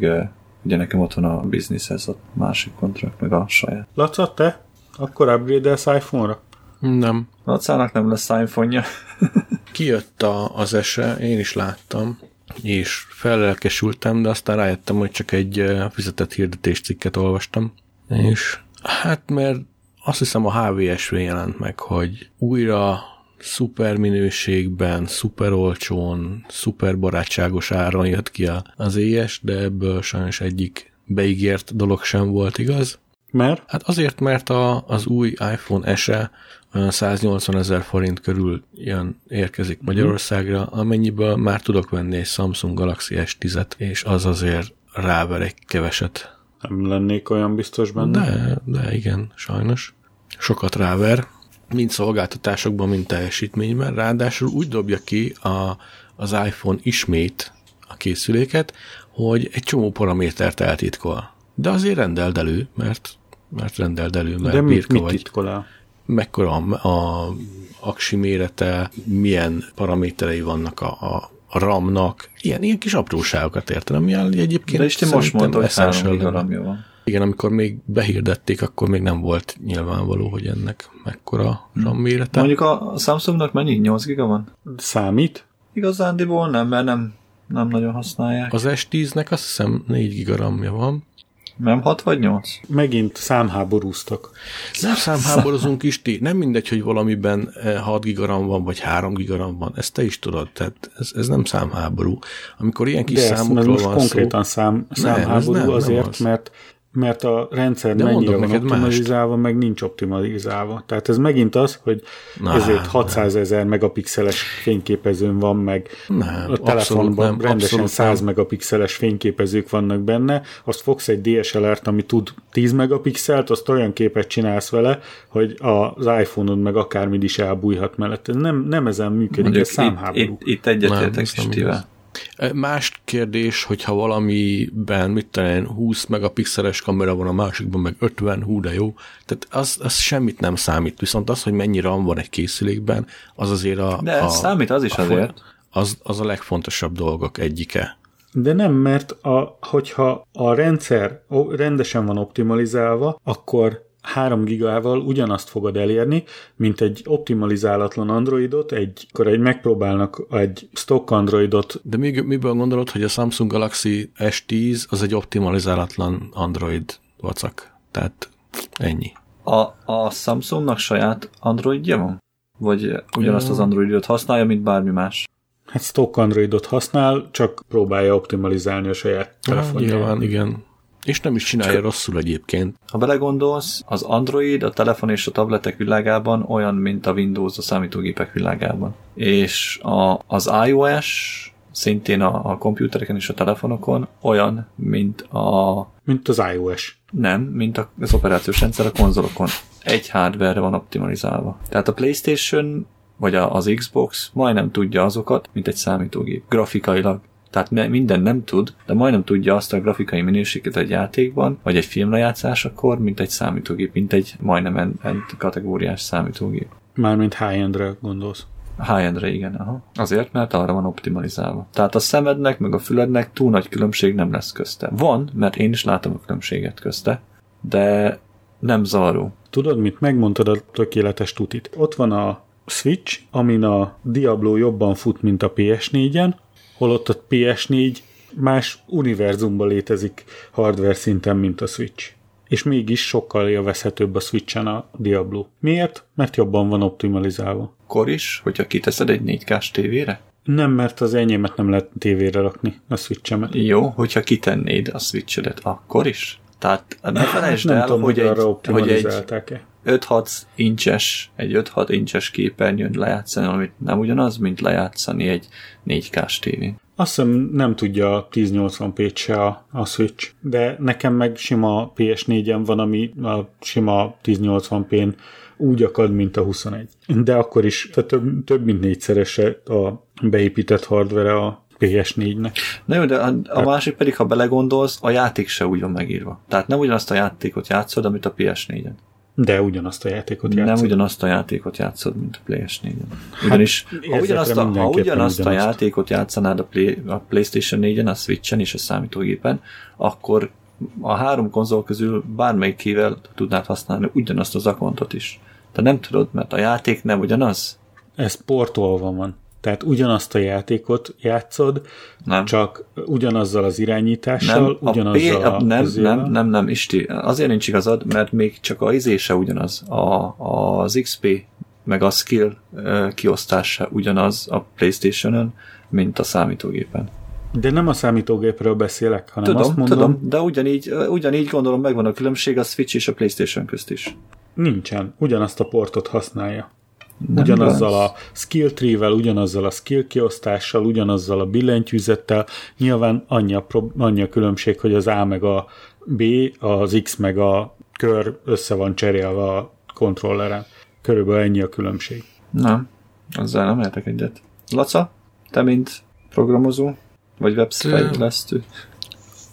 ugye nekem ott van a business a másik kontrakt, meg a saját. Laca, te? Akkor upgrade-elsz iPhone-ra? Nem. Lacának nem lesz iPhone-ja. Kijött a, az ese, én is láttam, és fellelkesültem, de aztán rájöttem, hogy csak egy fizetett hirdetéscikket olvastam. És hát mert azt hiszem a HVSV jelent meg, hogy újra szuper minőségben, szuper olcsón, szuper barátságos áron jött ki az éjes, de ebből sajnos egyik beígért dolog sem volt igaz. Mert? Hát azért, mert a, az új iPhone SE olyan 180 ezer forint körül jön, érkezik Magyarországra, amennyiből már tudok venni egy Samsung Galaxy S10-et, és az azért ráver egy keveset. Nem lennék olyan biztos benne. De, de igen, sajnos. Sokat ráver, mind szolgáltatásokban, mind teljesítményben, ráadásul úgy dobja ki a, az iPhone ismét a készüléket, hogy egy csomó paramétert eltitkol. De azért rendeld elő, mert, mert rendeld elő, mert De mit, birka mit vagy. titkol el? Mekkora a, a aksi mérete, milyen paraméterei vannak a, a, a RAM-nak, ilyen, ilyen kis apróságokat értem, ami egyébként De és ti most mondtad, hogy essential 3 lenne. gigaramja van. Igen, amikor még behirdették, akkor még nem volt nyilvánvaló, hogy ennek mekkora RAM mérete. Mondjuk a Samsungnak mennyi? 8 giga van? Számít? Igazándiból nem, mert nem, nem nagyon használják. Az S10-nek azt hiszem 4 giga RAM-ja van. Nem 6 vagy 8? Megint számháborúztak. Nem számháborozunk is ti. Nem mindegy, hogy valamiben eh, 6 gigaram van, vagy 3 gigaram van. Ezt te is tudod. Tehát ez, ez nem számháború. Amikor ilyen kis De ez, ez számokról most van konkrétan szó, szám, számháború nem, nem azért, az. mert mert a rendszer De mennyire van optimalizálva, meg nincs optimalizálva. Tehát ez megint az, hogy Na, ezért 600 ezer megapixeles fényképezőn van, meg Nem, a telefonban nem, rendesen abszolút 100 nem. megapixeles fényképezők vannak benne, azt fogsz egy DSLR-t, ami tud 10 megapixelt, azt olyan képet csinálsz vele, hogy az iPhone-od meg akármid is elbújhat mellett. Ez nem, nem ezen működik, Mondjuk ez számháború. itt, itt, itt egyetértek Nem, Más kérdés, hogyha valamiben, mit tudom én, 20 megapixeles kamera van, a másikban meg 50, hú de jó. Tehát az, az semmit nem számít. Viszont az, hogy mennyi RAM van egy készülékben, az azért a... De a, számít az is a azért. Az, az a legfontosabb dolgok egyike. De nem, mert a, hogyha a rendszer rendesen van optimalizálva, akkor 3 gigával ugyanazt fogod elérni, mint egy optimalizálatlan Androidot, egy, akkor egy megpróbálnak egy stock Androidot, De mi, miből gondolod, hogy a Samsung Galaxy S10 az egy optimalizálatlan Android vacak? Tehát ennyi. A, a Samsungnak saját Androidja van? Vagy ugyanazt az Androidot használja, mint bármi más? hát stock Androidot használ, csak próbálja optimalizálni a saját Hát, telefonját. nyilván, igen. És nem is csinálja rosszul egyébként. Ha belegondolsz, az Android a telefon és a tabletek világában olyan, mint a Windows a számítógépek világában. És a, az iOS szintén a, a komputereken és a telefonokon olyan, mint a Mint az iOS. nem, mint a- az operációs rendszer a konzolokon. Egy hardware van optimalizálva. Tehát a PlayStation vagy a, az Xbox majdnem tudja azokat, mint egy számítógép. Grafikailag. Tehát minden nem tud, de majdnem tudja azt a grafikai minőséget egy játékban, vagy egy filmlejátszásakor, mint egy számítógép, mint egy majdnem end, end kategóriás számítógép. Mármint high-endre gondolsz. High-endre igen, aha. Azért, mert arra van optimalizálva. Tehát a szemednek, meg a fülednek túl nagy különbség nem lesz közte. Van, mert én is látom a különbséget közte, de nem zavaró. Tudod mit? Megmondtad a tökéletes tutit. Ott van a Switch, amin a Diablo jobban fut, mint a PS4-en, holott a PS4 más univerzumban létezik hardware szinten, mint a Switch. És mégis sokkal élvezhetőbb a Switchen a Diablo. Miért? Mert jobban van optimalizálva. Akkor is, hogyha kiteszed egy 4K-s tévére? Nem, mert az enyémet nem lehet tévére rakni, a Switchemet. Jó, hogyha kitennéd a switchedet, akkor is? Tehát ne felejtsd nem el, tudom, hogy hogy arra egy, hogy egy. 5-6 incses, egy 5-6 incses képernyőn lejátszani, amit nem ugyanaz, mint lejátszani egy 4K-s tévén. Azt hiszem nem tudja a 1080p se a, a Switch, de nekem meg sima PS4-en van, ami a sima 1080p-n úgy akad, mint a 21. De akkor is tehát több, több mint négyszerese a beépített hardware a PS4-nek. Na jó, de a, a másik pedig, ha belegondolsz, a játék se úgy van megírva. Tehát nem ugyanazt a játékot játszod, amit a PS4-en. De ugyanazt a játékot Nem játszod. ugyanazt a játékot játszod, mint a PS4-en. Ugyanis, ha érzetre ugyanazt, a, ha ugyanazt a játékot játszanád a, Play, a PlayStation 4-en, a Switchen és a számítógépen, akkor a három konzol közül bármelyikével tudnád használni ugyanazt az akontot is. De nem tudod, mert a játék nem ugyanaz. Ez portolva van. Tehát ugyanazt a játékot játszod, Nem. csak ugyanazzal az irányítással, Nem, a P, ugyanazzal a, nem, izével. nem, nem, nem, Isti, azért nincs igazad, mert még csak a izése ugyanaz. A, az XP meg a skill kiosztása ugyanaz a Playstation-ön, mint a számítógépen. De nem a számítógépről beszélek, hanem Tudom, azt mondom, tudom, de ugyanígy, ugyanígy gondolom megvan a különbség a Switch és a Playstation közt is. nincsen. Ugyanazt a portot használja. Nem ugyanazzal igaz? a skill tree-vel, ugyanazzal a skill kiosztással, ugyanazzal a billentyűzettel. Nyilván annyi a, prob- annyi a különbség, hogy az A meg a B, az X meg a kör össze van cserélve a kontrolleren. Körülbelül ennyi a különbség. Nem, azzal nem értek egyet. Laca, te mint programozó, vagy webfejlesztő?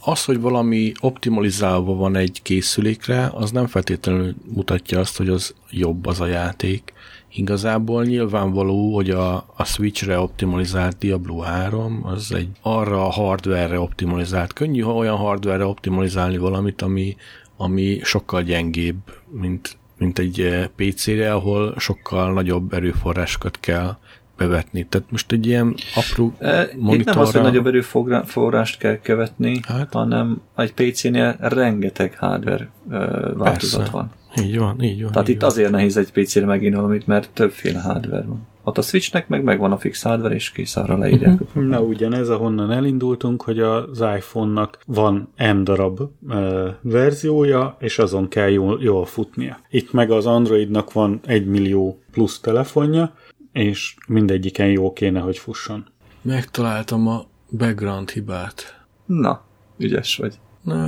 Az, hogy valami optimalizálva van egy készülékre, az nem feltétlenül mutatja azt, hogy az jobb az a játék. Igazából nyilvánvaló, hogy a, a Switchre optimalizált Diablo 3 az egy arra a hardware-re optimalizált. Könnyű ha olyan hardware-re optimalizálni valamit, ami, ami sokkal gyengébb, mint, mint egy eh, PC-re, ahol sokkal nagyobb erőforrásokat kell bevetni. Tehát most egy ilyen apró E, Itt nem monitorra... az, hogy nagyobb erőforrást kell követni, Hát. hanem egy PC-nél rengeteg hardware ö, változat Persze. van. Így van, így van. Tehát így itt van. azért nehéz egy PC-re megint valamit, mert többféle hardware van. Ott a Switchnek meg megvan a fix hardware, és kész arra leírják. Uh-huh. Na ugyanez, ahonnan elindultunk, hogy az iPhone-nak van N darab ö, verziója, és azon kell jól, jól futnia. Itt meg az Androidnak van egy millió plusz telefonja, és mindegyiken jó kéne, hogy fusson. Megtaláltam a background hibát. Na, ügyes vagy.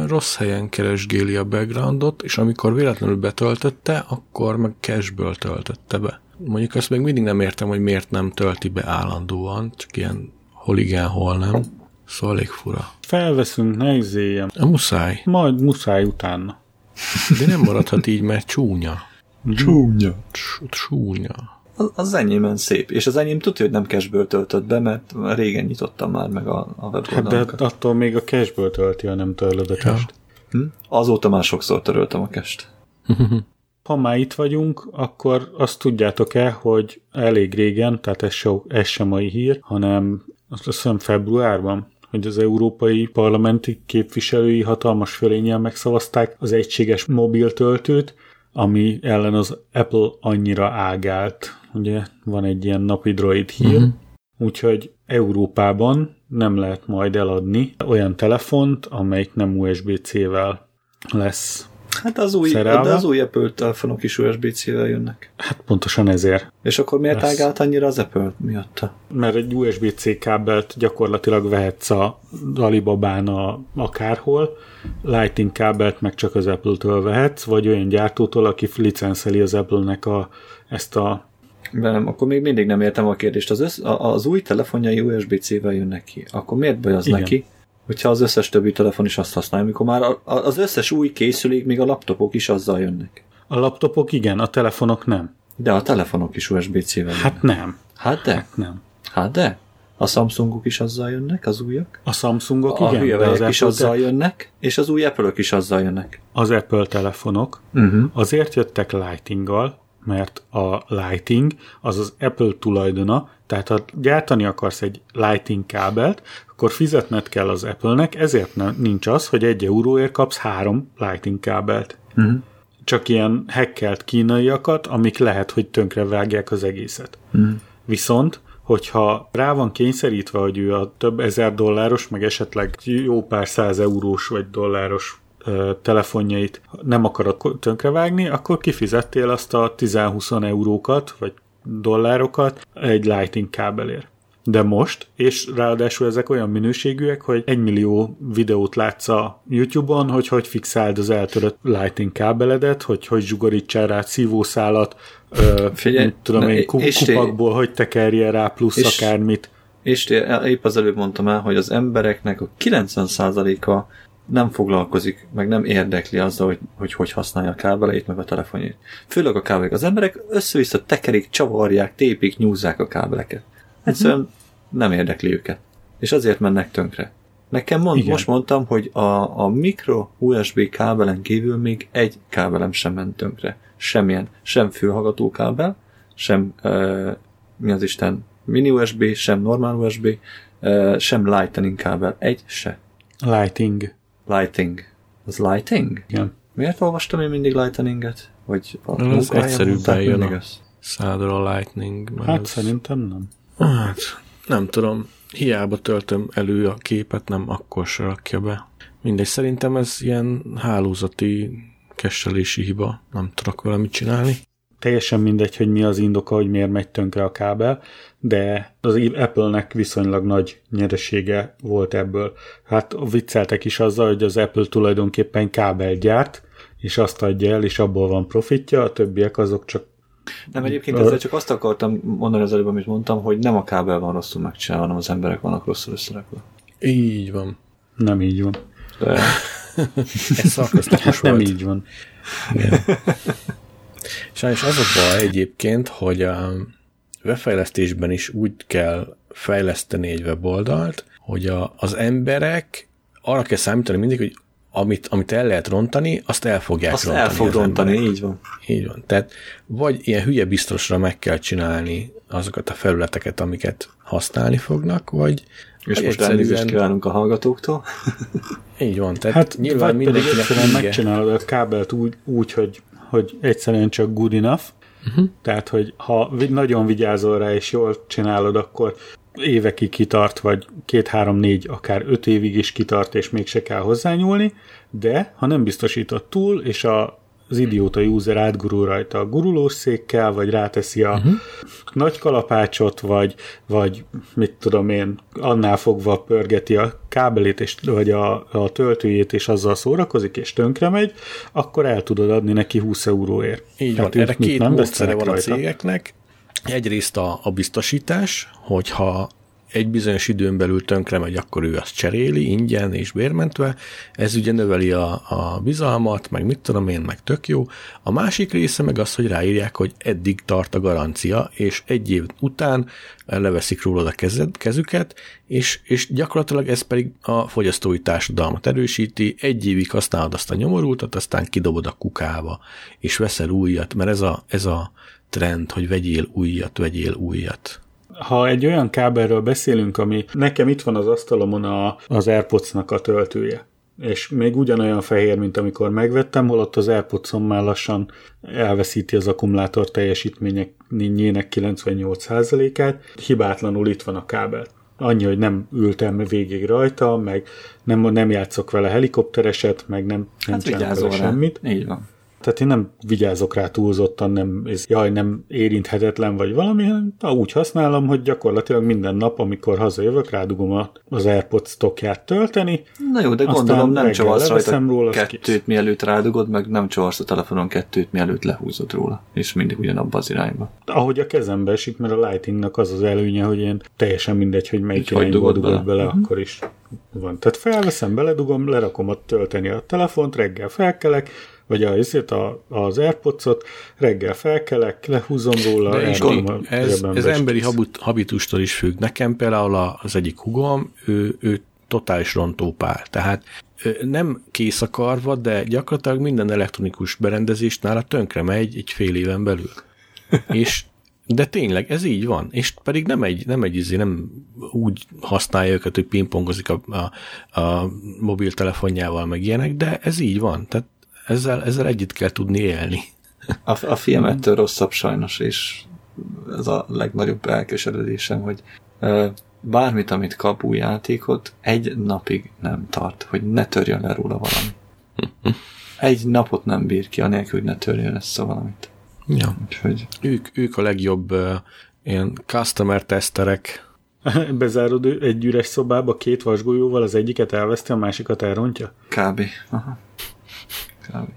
Rossz helyen keresgéli a backgroundot, és amikor véletlenül betöltötte, akkor meg cashből töltötte be. Mondjuk azt még mindig nem értem, hogy miért nem tölti be állandóan, csak ilyen hol igen, hol nem. Szóval elég fura. Felveszünk, ne izéljem. A muszáj. Majd muszáj utána. De nem maradhat így, mert csúnya. Csúnya. Cs- Csúnya. Az, az enyémen szép. És az enyém tudja, hogy nem cashből töltött be, mert régen nyitottam már meg a, a Hát de weboldalakat. attól még a cashből tölti, ha nem törlöd a cache Hm? Azóta már sokszor töröltem a kest. Ha már itt vagyunk, akkor azt tudjátok-e, hogy elég régen, tehát ez, so, ez sem mai hír, hanem azt hiszem februárban, hogy az európai parlamenti képviselői hatalmas fölénnyel megszavazták az egységes mobiltöltőt, ami ellen az Apple annyira ágált. Ugye van egy ilyen napi droid hír, uh-huh. úgyhogy Európában nem lehet majd eladni olyan telefont, amelyik nem USB-C-vel lesz. Hát az új, Szerelve? de az új Apple telefonok is USB-C-vel jönnek. Hát pontosan ezért. És akkor miért Lesz. ágált annyira az Apple miatta? mert egy USB-C kábelt gyakorlatilag vehetsz a Alibabán a, akárhol, Lightning kábelt meg csak az Apple-től vehetsz, vagy olyan gyártótól, aki licenszeli az Apple-nek a, ezt a Nem, akkor még mindig nem értem a kérdést. Az, össz, a- az új telefonjai USB-C-vel jönnek ki. Akkor miért baj az Igen. neki? Hogyha az összes többi telefon is azt használja, amikor már a, a, az összes új készülék, még a laptopok is azzal jönnek. a laptopok igen, a telefonok nem. De a telefonok is USB-C-vel jönnek. Hát nem. Hát de, Nem. hát de. A Samsungok is azzal jönnek, az újak. A Samsungok A igen, de az is Apple, azzal te- jönnek, és az új apple is azzal jönnek. az Apple telefonok Uh-huh. azért jöttek Lightinggal, mert a Lighting az az Apple tulajdona, tehát ha gyártani akarsz egy Lighting kábelt, akkor fizetned kell az Apple-nek, ezért nem, nincs az, hogy egy euróért kapsz három Lighting kábelt. Uh-huh. Csak ilyen hackelt kínaiakat, amik lehet, hogy tönkre vágják az egészet. Uh-huh. Viszont, hogyha rá van kényszerítve, hogy ő a több ezer dolláros, meg esetleg jó pár száz eurós vagy dolláros telefonjait nem akarod tönkrevágni, akkor kifizettél azt a 10-20 eurókat, vagy dollárokat egy Lightning kábelért. De most, és ráadásul ezek olyan minőségűek, hogy egy millió videót látsz a YouTube-on, hogy hogy fixáld az eltörött Lightning kábeledet, hogy hogy zsugorítsál rá szívószálat, ö, Figyelj, tudom na, én, kupakból, hogy tekerje rá plusz és- akármit. És épp az előbb mondtam el, hogy az embereknek a 90%-a nem foglalkozik, meg nem érdekli azzal, hogy hogy, hogy használja a kábeleit, meg a telefonjait. Főleg a kábelek. Az emberek össze-vissza tekerik, csavarják, tépik, nyúzzák a kábeleket. Egyszerűen uh-huh. nem érdekli őket. És azért mennek tönkre. Nekem mond, Igen. most mondtam, hogy a, a micro USB kábelen kívül még egy kábelem sem ment tönkre. Semmilyen, sem fülhallgató kábel, sem uh, mi az Isten, mini USB, sem normál USB, uh, sem lightning kábel. Egy se. Lighting. Lighting. Az lighting? Igen. Miért olvastam én mindig lightninget? Vagy a Ez munkahelyen egyszerűbben jön a-? Szádra a Lightning. Hát ez- szerintem nem. Hát, nem tudom. Hiába töltöm elő a képet, nem akkor se rakja be. Mindegy, szerintem ez ilyen hálózati kesselési hiba. Nem tudok vele mit csinálni. Teljesen mindegy, hogy mi az indoka, hogy miért megy tönkre a kábel, de az Apple-nek viszonylag nagy nyeresége volt ebből. Hát vicceltek is azzal, hogy az Apple tulajdonképpen kábel gyárt, és azt adja el, és abból van profitja, a többiek azok csak Nem, egyébként ezzel csak azt akartam mondani az előbb, amit mondtam, hogy nem a kábel van rosszul megcsinálva, hanem az emberek vannak rosszul összerakva. Így van. nem így van. De Ez szarkasztikus Nem volt. így van. Sajnos az a baj egyébként, hogy a webfejlesztésben is úgy kell fejleszteni egy weboldalt, hogy a, az emberek arra kell számítani mindig, hogy amit, amit el lehet rontani, azt el fogják azt rontani. el fog az rontani, emberek. így van. Így van. Tehát vagy ilyen hülye biztosra meg kell csinálni azokat a felületeket, amiket használni fognak, vagy És most elnézést kívánunk a hallgatóktól. Így van. Tehát Hát nyilván vagy pedig mindenkinek egyszerűen megcsinálod a kábelt úgy, úgy hogy, hogy egyszerűen csak good enough, uh-huh. tehát hogy ha nagyon vigyázol rá és jól csinálod, akkor évekig kitart, vagy két-három-négy, akár öt évig is kitart, és mégse kell hozzányúlni, de ha nem biztosítod túl, és a az idióta user átgurul rajta a gurulós székkel, vagy ráteszi a uh-huh. nagy kalapácsot, vagy, vagy mit tudom én, annál fogva pörgeti a kábelét, és, vagy a, a töltőjét, és azzal szórakozik, és tönkre megy, akkor el tudod adni neki 20 euróért. Így van, Tehát ők erre két nem módszere van a cégeknek. Egyrészt a, a biztosítás, hogyha egy bizonyos időn belül tönkre megy, akkor ő azt cseréli ingyen és bérmentve. Ez ugye növeli a, a bizalmat, meg mit tudom én, meg tök jó. A másik része meg az, hogy ráírják, hogy eddig tart a garancia, és egy év után leveszik rólad a kezed, kezüket, és, és gyakorlatilag ez pedig a fogyasztói társadalmat erősíti, egy évig használod azt a nyomorultat, aztán kidobod a kukába, és veszel újat, mert ez a, ez a trend, hogy vegyél újat, vegyél újat. Ha egy olyan kábelről beszélünk, ami nekem itt van az asztalomon a, az AirPods-nak a töltője, és még ugyanolyan fehér, mint amikor megvettem, holott az AirPods-on már lassan elveszíti az akkumulátor teljesítményének 98%-át, hibátlanul itt van a kábel. Annyi, hogy nem ültem végig rajta, meg nem, nem játszok vele helikoptereset, meg nem, nem Hát csinálok semmit. Így van. Tehát én nem vigyázok rá túlzottan, nem, ez, jaj, nem érinthetetlen vagy valami, hanem úgy használom, hogy gyakorlatilag minden nap, amikor hazajövök, rádugom az AirPods tokját tölteni. Na jó, de gondolom nem csavarsz rajta róla, kettőt, kész. mielőtt rádugod, meg nem csavarsz a telefonon kettőt, mielőtt lehúzod róla. És mindig ugyanabba az irányba. Ahogy a kezembe esik, mert a Lightingnak az az előnye, hogy én teljesen mindegy, hogy melyik hogy irányba dugod dugod bele, bele. bele akkor is van. Tehát felveszem, beledugom, lerakom a tölteni a telefont, reggel felkelek, vagy a, ezért a, az AirPods-ot, reggel felkelek, lehúzom róla, De a ez, ez és emberi habit, habitustól is függ. Nekem például az egyik hugom, ő, ő totális rontópál. Tehát nem kész akarva, de gyakorlatilag minden elektronikus berendezést nála tönkre megy egy fél éven belül. És de tényleg, ez így van. És pedig nem egy, nem egy izé, nem úgy használja őket, hogy pingpongozik a, a, a mobiltelefonjával, meg ilyenek, de ez így van. Tehát ezzel, ezzel együtt kell tudni élni. A, a film ettől rosszabb sajnos, és ez a legnagyobb elkeseredésem, hogy ö, bármit, amit kap új játékot, egy napig nem tart, hogy ne törjön le róla valami. Egy napot nem bír ki, anélkül, hogy ne törjön össze valamit. Ja. Úgyhogy Ők, ők a legjobb uh, ilyen customer teszterek. Bezárod egy üres szobába két vasgolyóval, az egyiket elveszti, a másikat elrontja? kb. Aha. Kb.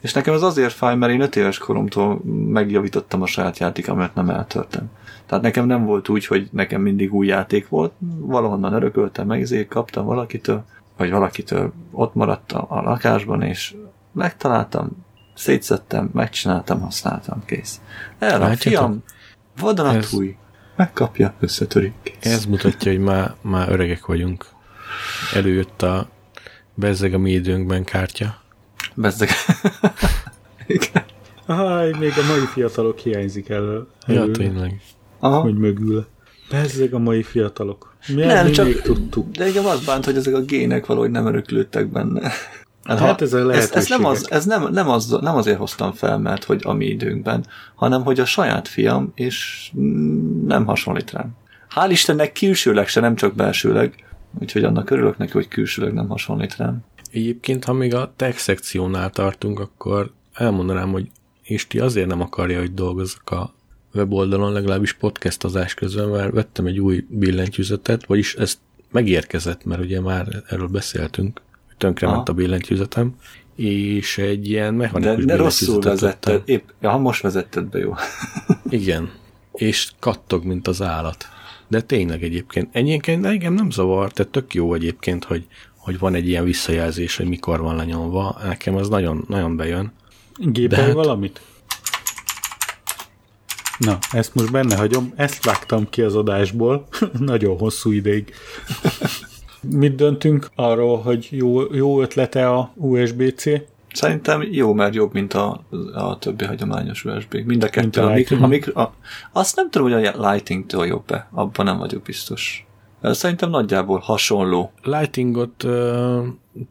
És nekem ez azért fáj, mert én öt éves koromtól megjavítottam a saját játékomat, nem eltörtem. Tehát nekem nem volt úgy, hogy nekem mindig új játék volt, valahonnan örököltem meg, ezért kaptam valakitől, vagy valakitől ott maradtam a lakásban, és megtaláltam, szétszedtem, megcsináltam, használtam, kész. Erre a fiam, vadonatúj, megkapja, összetörik, kész. Ez mutatja, hogy már, már öregek vagyunk. Előjött a bezzeg a mi időnkben kártya. Bezzeg. Igen. Aj, még a mai fiatalok hiányzik elő, Ja, elő tényleg. Aha. hogy mögül. Bezzeg a mai fiatalok. Mi Nem, nem, csak- még tudtuk. De igen, az bánt, hogy ezek a gének valahogy nem öröklődtek benne. Hát ez a ez, ez, nem, az, ez nem, nem, az, nem azért hoztam fel, mert hogy a mi időnkben, hanem hogy a saját fiam, és nem hasonlít rám. hál' Istennek külsőleg se, nem csak belsőleg, úgyhogy annak örülök neki, hogy külsőleg nem hasonlít rám. Egyébként, ha még a tech szekciónál tartunk, akkor elmondanám, hogy Isti azért nem akarja, hogy dolgozzak a weboldalon, legalábbis podcastozás közben, mert vettem egy új billentyűzetet, vagyis ezt megérkezett, mert ugye már erről beszéltünk, hogy tönkrement a billentyűzetem, és egy ilyen mechanikus De, de rosszul vezetted, épp, ja, most vezetted be, jó. Igen, és kattog, mint az állat. De tényleg egyébként, egyébként engem nem zavar, tehát tök jó egyébként, hogy, hogy van egy ilyen visszajelzés, hogy mikor van lenyomva. Nekem az nagyon, nagyon bejön. Gépelj hát... valamit? Na, ezt most benne hagyom. Ezt vágtam ki az adásból. nagyon hosszú ideig. Mit döntünk arról, hogy jó, jó ötlete a USB-C? Szerintem jó, mert jobb, mint a, a többi hagyományos USB. Mind a kettő. A, mikro, a, mikro, a, azt nem tudom, hogy a Lighting-től jobb-e. Abban nem vagyok biztos. Szerintem nagyjából hasonló. Lightingot ö,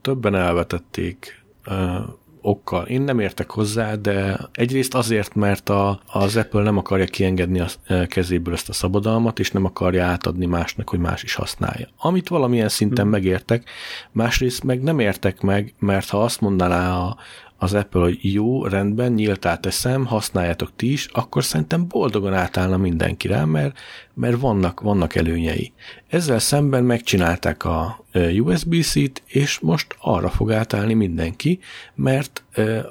többen elvetették ö, okkal. Én nem értek hozzá, de egyrészt azért, mert a, az Apple nem akarja kiengedni a kezéből ezt a szabadalmat, és nem akarja átadni másnak, hogy más is használja. Amit valamilyen szinten hmm. megértek, másrészt meg nem értek meg, mert ha azt mondaná a, az Apple, hogy jó, rendben, nyíltá teszem, használjátok ti is, akkor szerintem boldogan átállna mindenki rá, mert, mert vannak, vannak előnyei. Ezzel szemben megcsinálták a USB-C-t, és most arra fog átállni mindenki, mert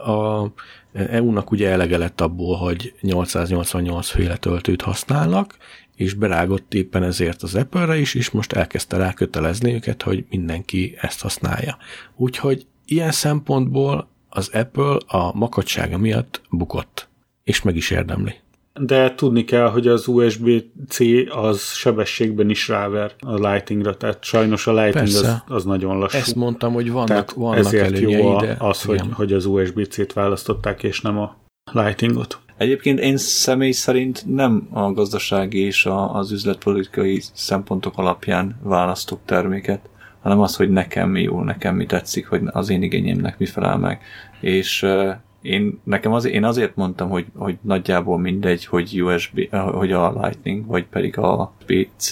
a EU-nak ugye elege lett abból, hogy 888 féle töltőt használnak, és berágott éppen ezért az Apple-re is, és most elkezdte rá kötelezni őket, hogy mindenki ezt használja. Úgyhogy ilyen szempontból az Apple a makacsága miatt bukott, és meg is érdemli. De tudni kell, hogy az USB-C az sebességben is ráver a Lightingra, tehát sajnos a Lighting az, az nagyon lassú. Ezt mondtam, hogy vannak, tehát vannak ezért jó a, de az, hogy, hogy az USB-C-t választották, és nem a Lightingot. Egyébként én személy szerint nem a gazdasági és a, az üzletpolitikai szempontok alapján választok terméket, hanem az, hogy nekem mi jó, nekem mi tetszik, hogy az én igényemnek mi felel meg. És én, nekem az, én azért mondtam, hogy, hogy nagyjából mindegy, hogy USB, hogy a Lightning, vagy pedig a PC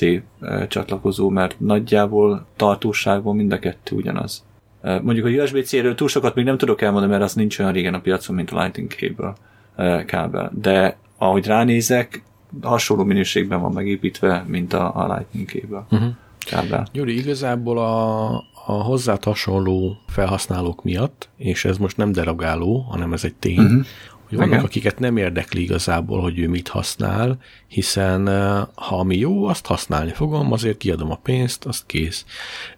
csatlakozó, mert nagyjából tartóságból mind a kettő ugyanaz. Mondjuk a USB-C-ről túl sokat még nem tudok elmondani, mert az nincs olyan régen a piacon, mint a Lightning cable, kábel. De ahogy ránézek, hasonló minőségben van megépítve, mint a, a Lightning cable. Uh-huh kábel. Gyuri, igazából a, a hozzá hasonló felhasználók miatt, és ez most nem derogáló, hanem ez egy tény, uh-huh. hogy vannak, Igen. akiket nem érdekli igazából, hogy ő mit használ, hiszen ha mi jó, azt használni fogom, azért kiadom a pénzt, azt kész.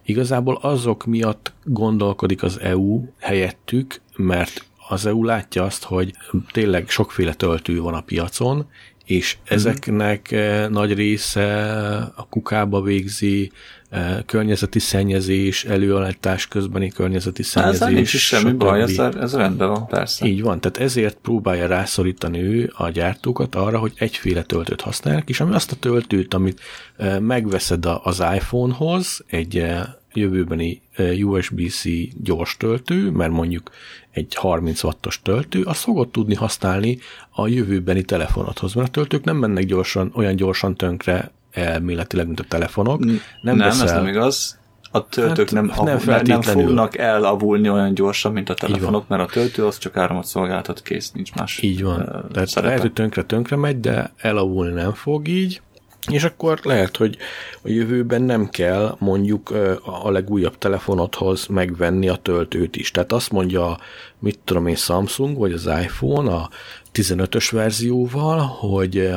Igazából azok miatt gondolkodik az EU helyettük, mert az EU látja azt, hogy tényleg sokféle töltő van a piacon, és mhm. ezeknek uh-huh. nagy része a kukába végzi, eh, környezeti szennyezés, előállítás közbeni környezeti szennyezés. Ez nincs is semmi baj, ez, ez rendben van, persze. Így van, tehát ezért próbálja rászorítani ő a gyártókat arra, hogy egyféle töltőt használják, és ami azt a töltőt, amit eh, megveszed az iPhone-hoz, egy jövőbeni USB-C gyors töltő, mert mondjuk egy 30 wattos töltő, azt fogod tudni használni a jövőbeni telefonodhoz, mert a töltők nem mennek gyorsan, olyan gyorsan tönkre elméletileg, mint a telefonok. Nem, nem veszel... ez nem igaz. A töltők hát, nem, nem, avul, nem fognak elavulni olyan gyorsan, mint a telefonok, mert a töltő az csak áramot szolgáltat, kész, nincs más Így van. Tehát lehet, hogy tönkre-tönkre megy, de elavulni nem fog így. És akkor lehet, hogy a jövőben nem kell mondjuk a legújabb telefonodhoz megvenni a töltőt is. Tehát azt mondja, mit tudom én, Samsung vagy az iPhone a 15-ös verzióval, hogy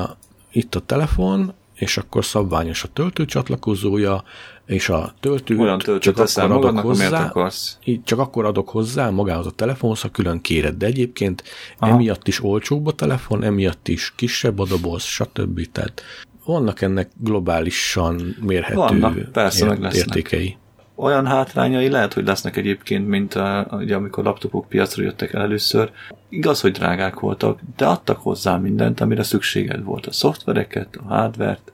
itt a telefon, és akkor szabványos a töltőcsatlakozója, és a töltőt Olyan csak akkor adok magadnak, hozzá, akarsz. Így, csak akkor adok hozzá magához a telefonhoz, ha külön kéred, de egyébként Aha. emiatt is olcsóbb a telefon, emiatt is kisebb a doboz, stb. Tehát vannak ennek globálisan mérhető vannak, persze, ért, meg értékei. Olyan hátrányai lehet, hogy lesznek egyébként, mint a, ugye, amikor laptopok piacra jöttek el először. Igaz, hogy drágák voltak, de adtak hozzá mindent, amire szükséged volt. A szoftvereket, a hardvert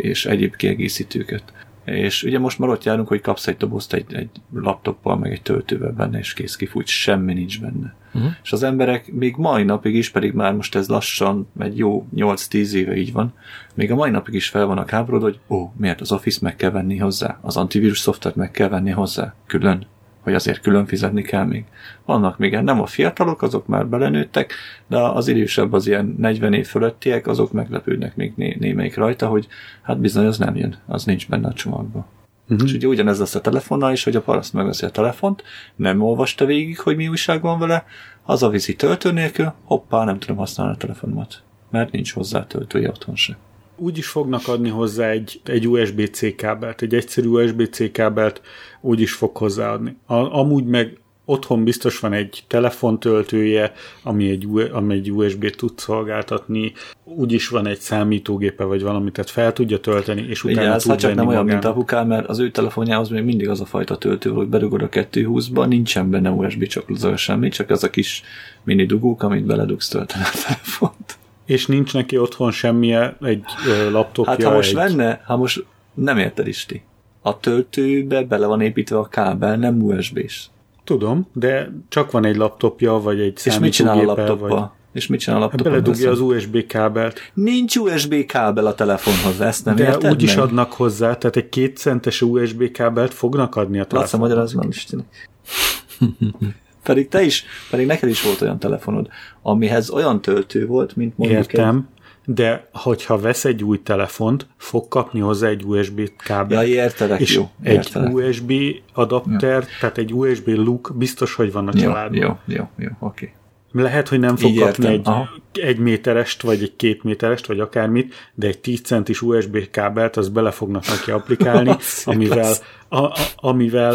és egyéb kiegészítőket. És ugye most már ott járunk, hogy kapsz egy dobozt egy, egy laptoppal, meg egy töltővel benne, és kész kifújt, semmi nincs benne. Uh-huh. És az emberek még mai napig is, pedig már most ez lassan, egy jó 8-10 éve így van, még a mai napig is fel vannak háborod, hogy ó, miért az Office meg kell venni hozzá, az antivírus szoftvert meg kell venni hozzá, külön hogy azért külön fizetni kell még. Vannak még nem a fiatalok, azok már belenőttek, de az idősebb, az ilyen 40 év fölöttiek, azok meglepődnek még né- némelyik rajta, hogy hát bizony az nem jön, az nincs benne a csomagban. Uh-huh. És ugye ugyanez lesz a telefonnal is, hogy a paraszt megveszi a telefont, nem olvasta végig, hogy mi újság van vele, az a vizi töltő nélkül, hoppá, nem tudom használni a telefonomat, mert nincs hozzá töltője otthon se úgy is fognak adni hozzá egy, egy USB-C kábelt, egy egyszerű USB-C kábelt úgy is fog hozzáadni. A, amúgy meg otthon biztos van egy telefontöltője, ami egy, ami egy USB-t tud szolgáltatni, úgyis van egy számítógépe, vagy valamit, tehát fel tudja tölteni, és utána Igen, tud csak nem olyan, mint apukám, mert az ő telefonjához még mindig az a fajta töltő, hogy berugod a 220-ba, nincsen benne USB csatlakozó semmi, csak az a kis mini dugók, amit beledugsz tölteni a telefont és nincs neki otthon semmilyen egy laptopja. Hát ha most egy... lenne, ha most nem érted Isti. A töltőbe bele van építve a kábel, nem USB-s. Tudom, de csak van egy laptopja, vagy egy És mit csinál a laptopba? Vagy... És mit csinál a? Hát beledugja az USB kábelt. Nincs USB kábel a telefonhoz, ezt nem De érted úgy is adnak hozzá, tehát egy kétcentes USB kábelt fognak adni a telefonhoz. Laca, magyarázd meg Istinek. Pedig te is, pedig neked is volt olyan telefonod, amihez olyan töltő volt, mint mondjuk Értem, egy... de hogyha vesz egy új telefont, fog kapni hozzá egy USB kábelt. Ja, értelek, és jó. Értelek. egy USB adapter, ja. tehát egy USB look biztos, hogy van a jó, családban. Jó, jó, jó, oké. Okay. Lehet, hogy nem fog Így kapni egy, egy méterest, vagy egy két méterest, vagy akármit, de egy 10 centis USB kábelt, az bele fognak neki applikálni, amivel, a, a, amivel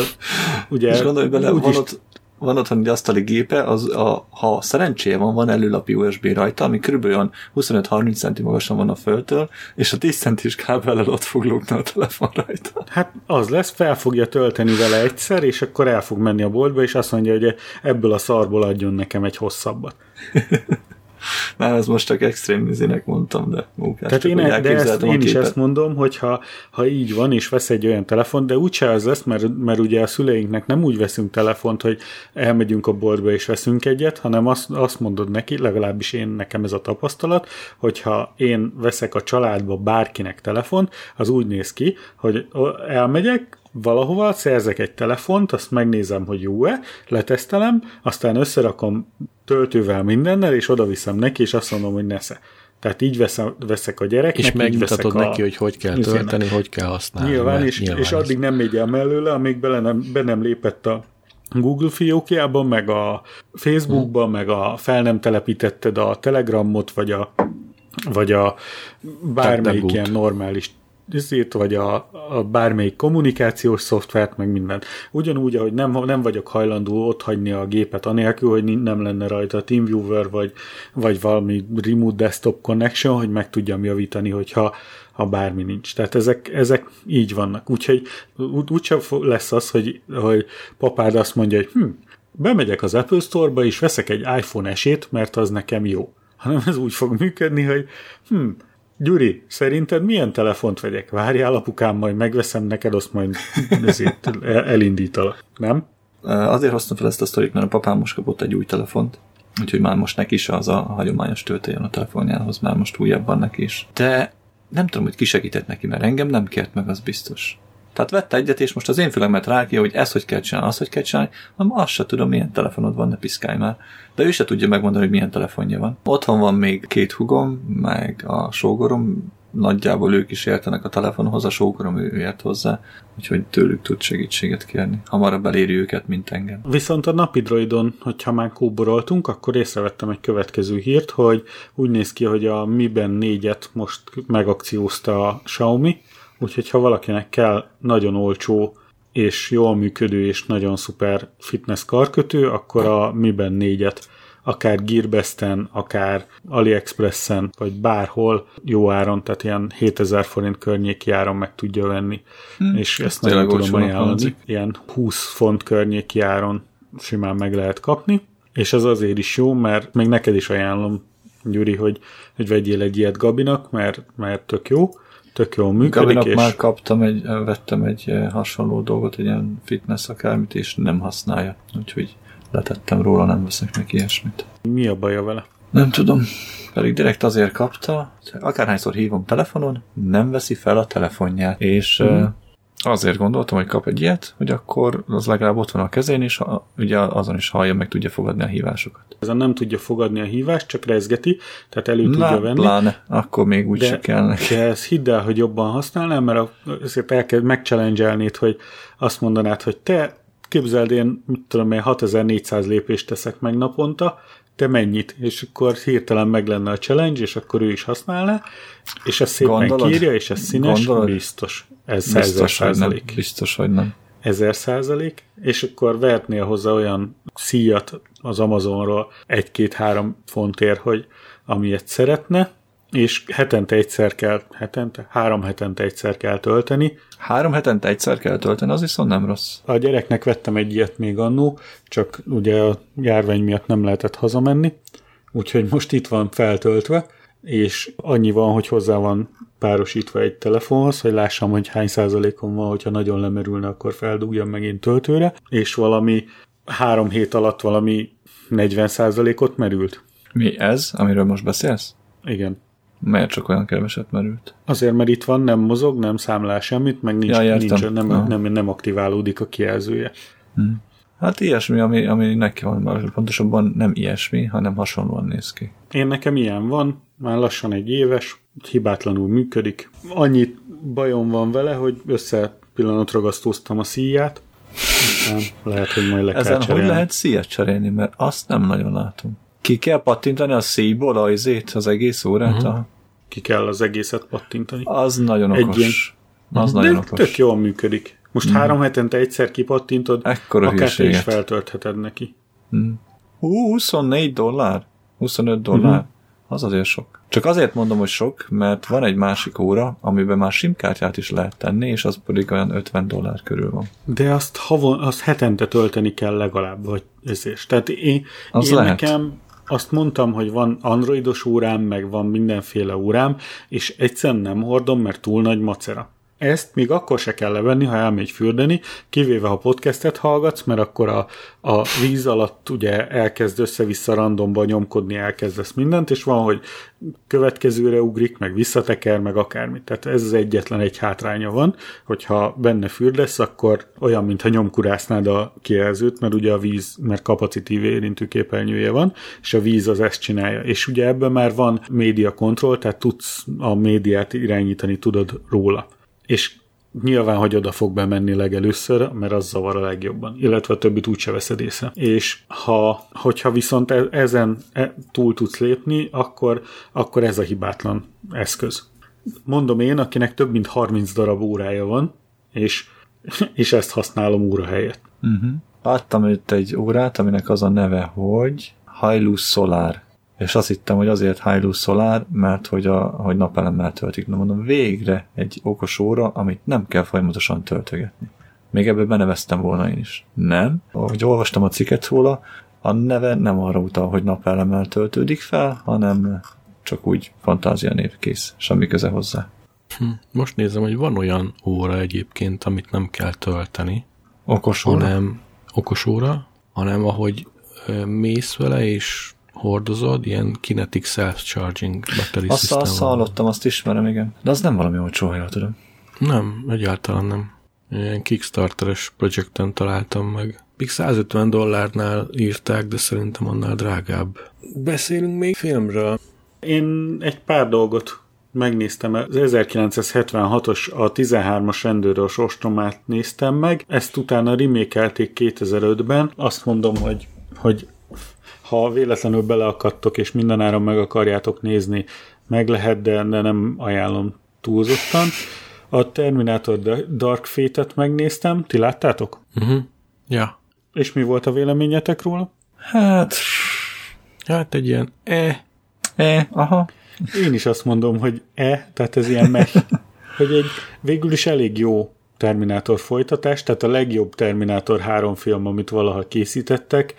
ugye... És gondolj bele, van is, ott van otthon egy asztali gépe, az a, ha szerencséje van, van előlapi USB rajta, ami kb. 25-30 centi magasan van a földtől, és a 10 centis kábellel ott fog lógni a telefon rajta. Hát az lesz, fel fogja tölteni vele egyszer, és akkor el fog menni a boltba, és azt mondja, hogy ebből a szarból adjon nekem egy hosszabbat. Már ez most csak extrém izének mondtam, de munkás. Tehát én, de ezt, én is ezt mondom, hogy ha, ha így van, és vesz egy olyan telefont, de úgyse az lesz, mert, mert ugye a szüleinknek nem úgy veszünk telefont, hogy elmegyünk a boltba és veszünk egyet, hanem azt, azt mondod neki, legalábbis én nekem ez a tapasztalat, hogyha én veszek a családba bárkinek telefont, az úgy néz ki, hogy elmegyek, valahova, szerzek egy telefont, azt megnézem, hogy jó-e, letesztelem, aztán összerakom töltővel mindennel, és oda viszem neki, és azt mondom, hogy nesze. Tehát így veszem, veszek a gyereknek. És megmutatod neki, a... hogy hogy kell tölteni, hogy kell használni. Nyilván, és, nyilván és addig nem megy el mellőle, amíg bele nem, be nem lépett a Google fiókjában, meg a Facebookban, hmm. meg a fel nem telepítetted a Telegramot, vagy a vagy a bármelyik ilyen normális ezért, vagy a, a bármelyik kommunikációs szoftvert, meg mindent. Ugyanúgy, ahogy nem, nem vagyok hajlandó ott hagyni a gépet anélkül, hogy nem lenne rajta TeamViewer, vagy, vagy valami remote desktop connection, hogy meg tudjam javítani, hogyha ha bármi nincs. Tehát ezek, ezek így vannak. Úgyhogy úgyse lesz az, hogy, hogy papád azt mondja, hogy hm, bemegyek az Apple Store-ba, és veszek egy iPhone esét, mert az nekem jó. Hanem ez úgy fog működni, hogy hm, Gyuri, szerinted milyen telefont vegyek? Várjál, apukám, majd megveszem neked, azt majd ezért elindítalak, nem? Azért hoztam fel ezt a sztorit, mert a papám most kapott egy új telefont, úgyhogy már most neki is az a hagyományos töltőjön a telefonjához, már most újabb van neki is. De nem tudom, hogy ki segített neki, mert engem nem kért meg, az biztos. Tehát vette egyet, és most az én fülemet rákja, hogy ezt hogy kell csinálni, azt hogy kell csinálni, hanem azt se tudom, milyen telefonod van, ne piszkálj már. De ő se tudja megmondani, hogy milyen telefonja van. Otthon van még két hugom, meg a sógorom, nagyjából ők is értenek a telefonhoz, a sógorom ő ért hozzá, úgyhogy tőlük tud segítséget kérni. Hamarabb eléri őket, mint engem. Viszont a napi droidon, hogyha már kóboroltunk, akkor észrevettem egy következő hírt, hogy úgy néz ki, hogy a Mi Band 4-et most megakciózta a Xiaomi, Úgyhogy ha valakinek kell nagyon olcsó és jól működő és nagyon szuper fitness karkötő, akkor a Miben 4-et akár Gearbesten, akár AliExpressen, vagy bárhol jó áron, tehát ilyen 7000 forint környéki áron meg tudja venni. Hmm. És ezt nagyon tudom ajánlani. Ilyen 20 font környéki áron simán meg lehet kapni. És ez azért is jó, mert még neked is ajánlom, Gyuri, hogy, hogy vegyél egy ilyet Gabinak, mert, mert tök jó tök jól működik. Gabinak és már kaptam egy, vettem egy eh, hasonló dolgot, egy ilyen fitness akármit, és nem használja. Úgyhogy letettem róla, nem veszek neki ilyesmit. mi a baja vele? Nem tudom, pedig direkt azért kapta, akárhányszor hívom telefonon, nem veszi fel a telefonját, és mm. Azért gondoltam, hogy kap egy ilyet, hogy akkor az legalább ott van a kezén, és a, ugye azon is hallja, meg tudja fogadni a hívásokat. Ezen nem tudja fogadni a hívást, csak rezgeti, tehát elő tudja Na, venni. pláne, akkor még úgy se kell neki. de ez hidd el, hogy jobban használnám, mert azért elkezd megchallenge hogy azt mondanád, hogy te képzeld, én, mit tudom én, 6400 lépést teszek meg naponta, te mennyit? És akkor hirtelen meg lenne a challenge, és akkor ő is használná, és ez szépen Gondolod? kírja, és ez színes, Gondolod? biztos. Ez Biztos, hogy nem. százalék. Biztos, hogy nem. Ezer százalék, és akkor vehetnél hozzá olyan szíjat az Amazonról egy-két-három fontért, hogy amilyet szeretne, és hetente egyszer kell, hetente, három hetente egyszer kell tölteni. Három hetente egyszer kell tölteni, az viszont nem rossz. A gyereknek vettem egy ilyet még annó, csak ugye a járvány miatt nem lehetett hazamenni, úgyhogy most itt van feltöltve, és annyi van, hogy hozzá van párosítva egy telefonhoz, hogy lássam, hogy hány százalékon van, hogyha nagyon lemerülne, akkor feldúgjam megint töltőre, és valami három hét alatt valami 40 százalékot merült. Mi ez, amiről most beszélsz? Igen. Miért csak olyan keveset merült? Azért, mert itt van, nem mozog, nem számlál semmit, meg nincs, Ja, értem. nincs nem, nem, nem aktiválódik a kijelzője. Hát ilyesmi, ami, ami neki van, már pontosabban nem ilyesmi, hanem hasonlóan néz ki. Én nekem ilyen van, már lassan egy éves, hibátlanul működik. Annyi bajom van vele, hogy össze pillanatragasztóztam a szíját, aztán lehet, hogy majd le kell Ezen hogy cserélni. lehet szíjat cserélni, mert azt nem nagyon látom. Ki kell pattintani a szíjból a izét, az egész órát? Uh-huh. Ki kell az egészet pattintani. Az nagyon Egy okos. ilyen- Az De nagyon okos. tök jól működik. Most három hetente egyszer kipattintod, Ekkora akár te is hülyeséget. feltöltheted neki. Hú, 24 dollár? 25 dollár? Uh-huh. Az azért sok. Csak azért mondom, hogy sok, mert van egy másik óra, amiben már simkártyát is lehet tenni, és az pedig olyan 50 dollár körül van. De azt, havon, azt hetente tölteni kell legalább, vagy ezért. Tehát én, Az én lehet. nekem azt mondtam, hogy van androidos órám, meg van mindenféle órám, és egyszerűen nem hordom, mert túl nagy macera. Ezt még akkor se kell levenni, ha elmegy fürdeni, kivéve ha podcastet hallgatsz, mert akkor a, a víz alatt ugye elkezd össze-vissza randomba nyomkodni, elkezdesz mindent, és van, hogy következőre ugrik, meg visszateker, meg akármit. Tehát ez az egyetlen egy hátránya van, hogyha benne fürdesz, akkor olyan, mintha nyomkurásznád a kijelzőt, mert ugye a víz, mert kapacitív érintő képernyője van, és a víz az ezt csinálja. És ugye ebben már van média control, tehát tudsz a médiát irányítani, tudod róla. És nyilván, hogy oda fog bemenni legelőször, mert az zavar a legjobban, illetve a többit úgyse veszed észre. És ha, hogyha viszont e- ezen e- túl tudsz lépni, akkor, akkor ez a hibátlan eszköz. Mondom én, akinek több mint 30 darab órája van, és, és ezt használom óra helyett. Láttam itt egy órát, aminek az a neve, hogy Hilux Solar. És azt hittem, hogy azért Hilux Solar, mert hogy, a, hogy napelemmel töltik. Na mondom, végre egy okos óra, amit nem kell folyamatosan töltögetni. Még ebből beneveztem volna én is. Nem. Ahogy olvastam a cikket róla, a neve nem arra utal, hogy napelemmel töltődik fel, hanem csak úgy fantázia név kész, semmi köze hozzá. Most nézem, hogy van olyan óra egyébként, amit nem kell tölteni, Okos óra? hanem okos óra, hanem ahogy mész vele és hordozod, ilyen kinetic self-charging battery Azt, system azt hallottam, azt ismerem, igen. De az nem valami olcsó, ha jól tudom. Nem, egyáltalán nem. Ilyen Kickstarteres projekten találtam meg. Még 150 dollárnál írták, de szerintem annál drágább. Beszélünk még filmről. Én egy pár dolgot megnéztem, az 1976-os, a 13-as rendőrös ostromát néztem meg, ezt utána remékelték 2005-ben. Azt mondom, hogy, hogy ha véletlenül beleakadtok, és mindenáron meg akarjátok nézni, meg lehet, de, nem ajánlom túlzottan. A Terminator Dark Fate-et megnéztem, ti láttátok? Uh-huh. Ja. És mi volt a véleményetek róla? Hát, Hát egy ilyen eh, eh, aha. Én is azt mondom, hogy e, tehát ez ilyen meh, hogy egy végül is elég jó Terminátor folytatás, tehát a legjobb Terminátor 3 film, amit valaha készítettek.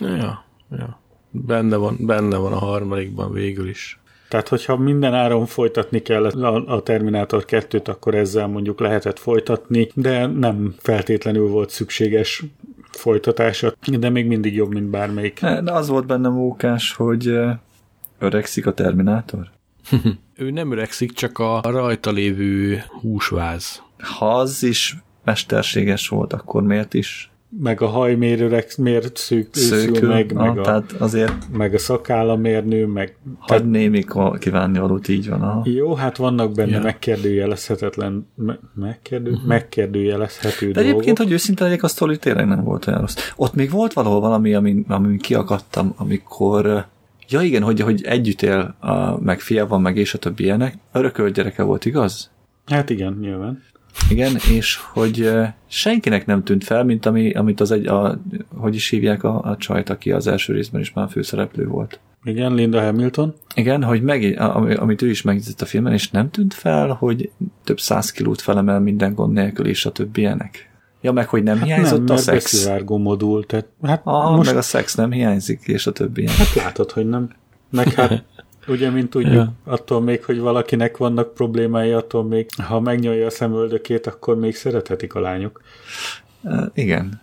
Ja, ja. Benne van, benne van a harmadikban végül is. Tehát, hogyha minden áron folytatni kell a, a Terminátor 2-t, akkor ezzel mondjuk lehetett folytatni, de nem feltétlenül volt szükséges folytatása, de még mindig jobb, mint bármelyik. De az volt benne mókás, hogy öregszik a Terminátor. ő nem öregszik, csak a rajta lévő húsváz. Ha az is mesterséges volt, akkor miért is meg a hajmérőrek miért szűk, szűkül, meg, ah, meg, a, tehát azért meg a szakállamérnő, meg... hagy némi kívánni valót, így van. Aha. Jó, hát vannak benne Ja. megkérdőjelezhetetlen, me, megkérdő, uh-huh. megkérdőjelezhető De egyébként, dolgok. hogy őszinte legyek, a sztori tényleg nem volt olyan rossz. Ott még volt valahol valami, amin, amin kiakadtam, amikor Ja igen, hogy, hogy együtt él, a, meg fia van, meg és a többi ilyenek. Örökölt gyereke volt, igaz? Hát igen, nyilván. Igen, és hogy senkinek nem tűnt fel, mint ami, amit az egy, a, hogy is hívják a, a csajt, aki az első részben is már főszereplő volt. Igen, Linda Hamilton. Igen, hogy meg, ami- amit ő is megjegyzett a filmen, és nem tűnt fel, hogy több száz kilót felemel minden gond nélkül, és a többi ilyenek. Ja, meg hogy nem Hát hiányzott nem, a szex. modul, tehát hát Ah, most meg a szex nem hiányzik, és a többi ilyenek. hát látod, hogy nem. Meg hát ugye, mint tudjuk, Ja. attól még, hogy valakinek vannak problémái, attól még, ha megnyolja a szemöldökét, akkor még szerethetik a lányok. Igen.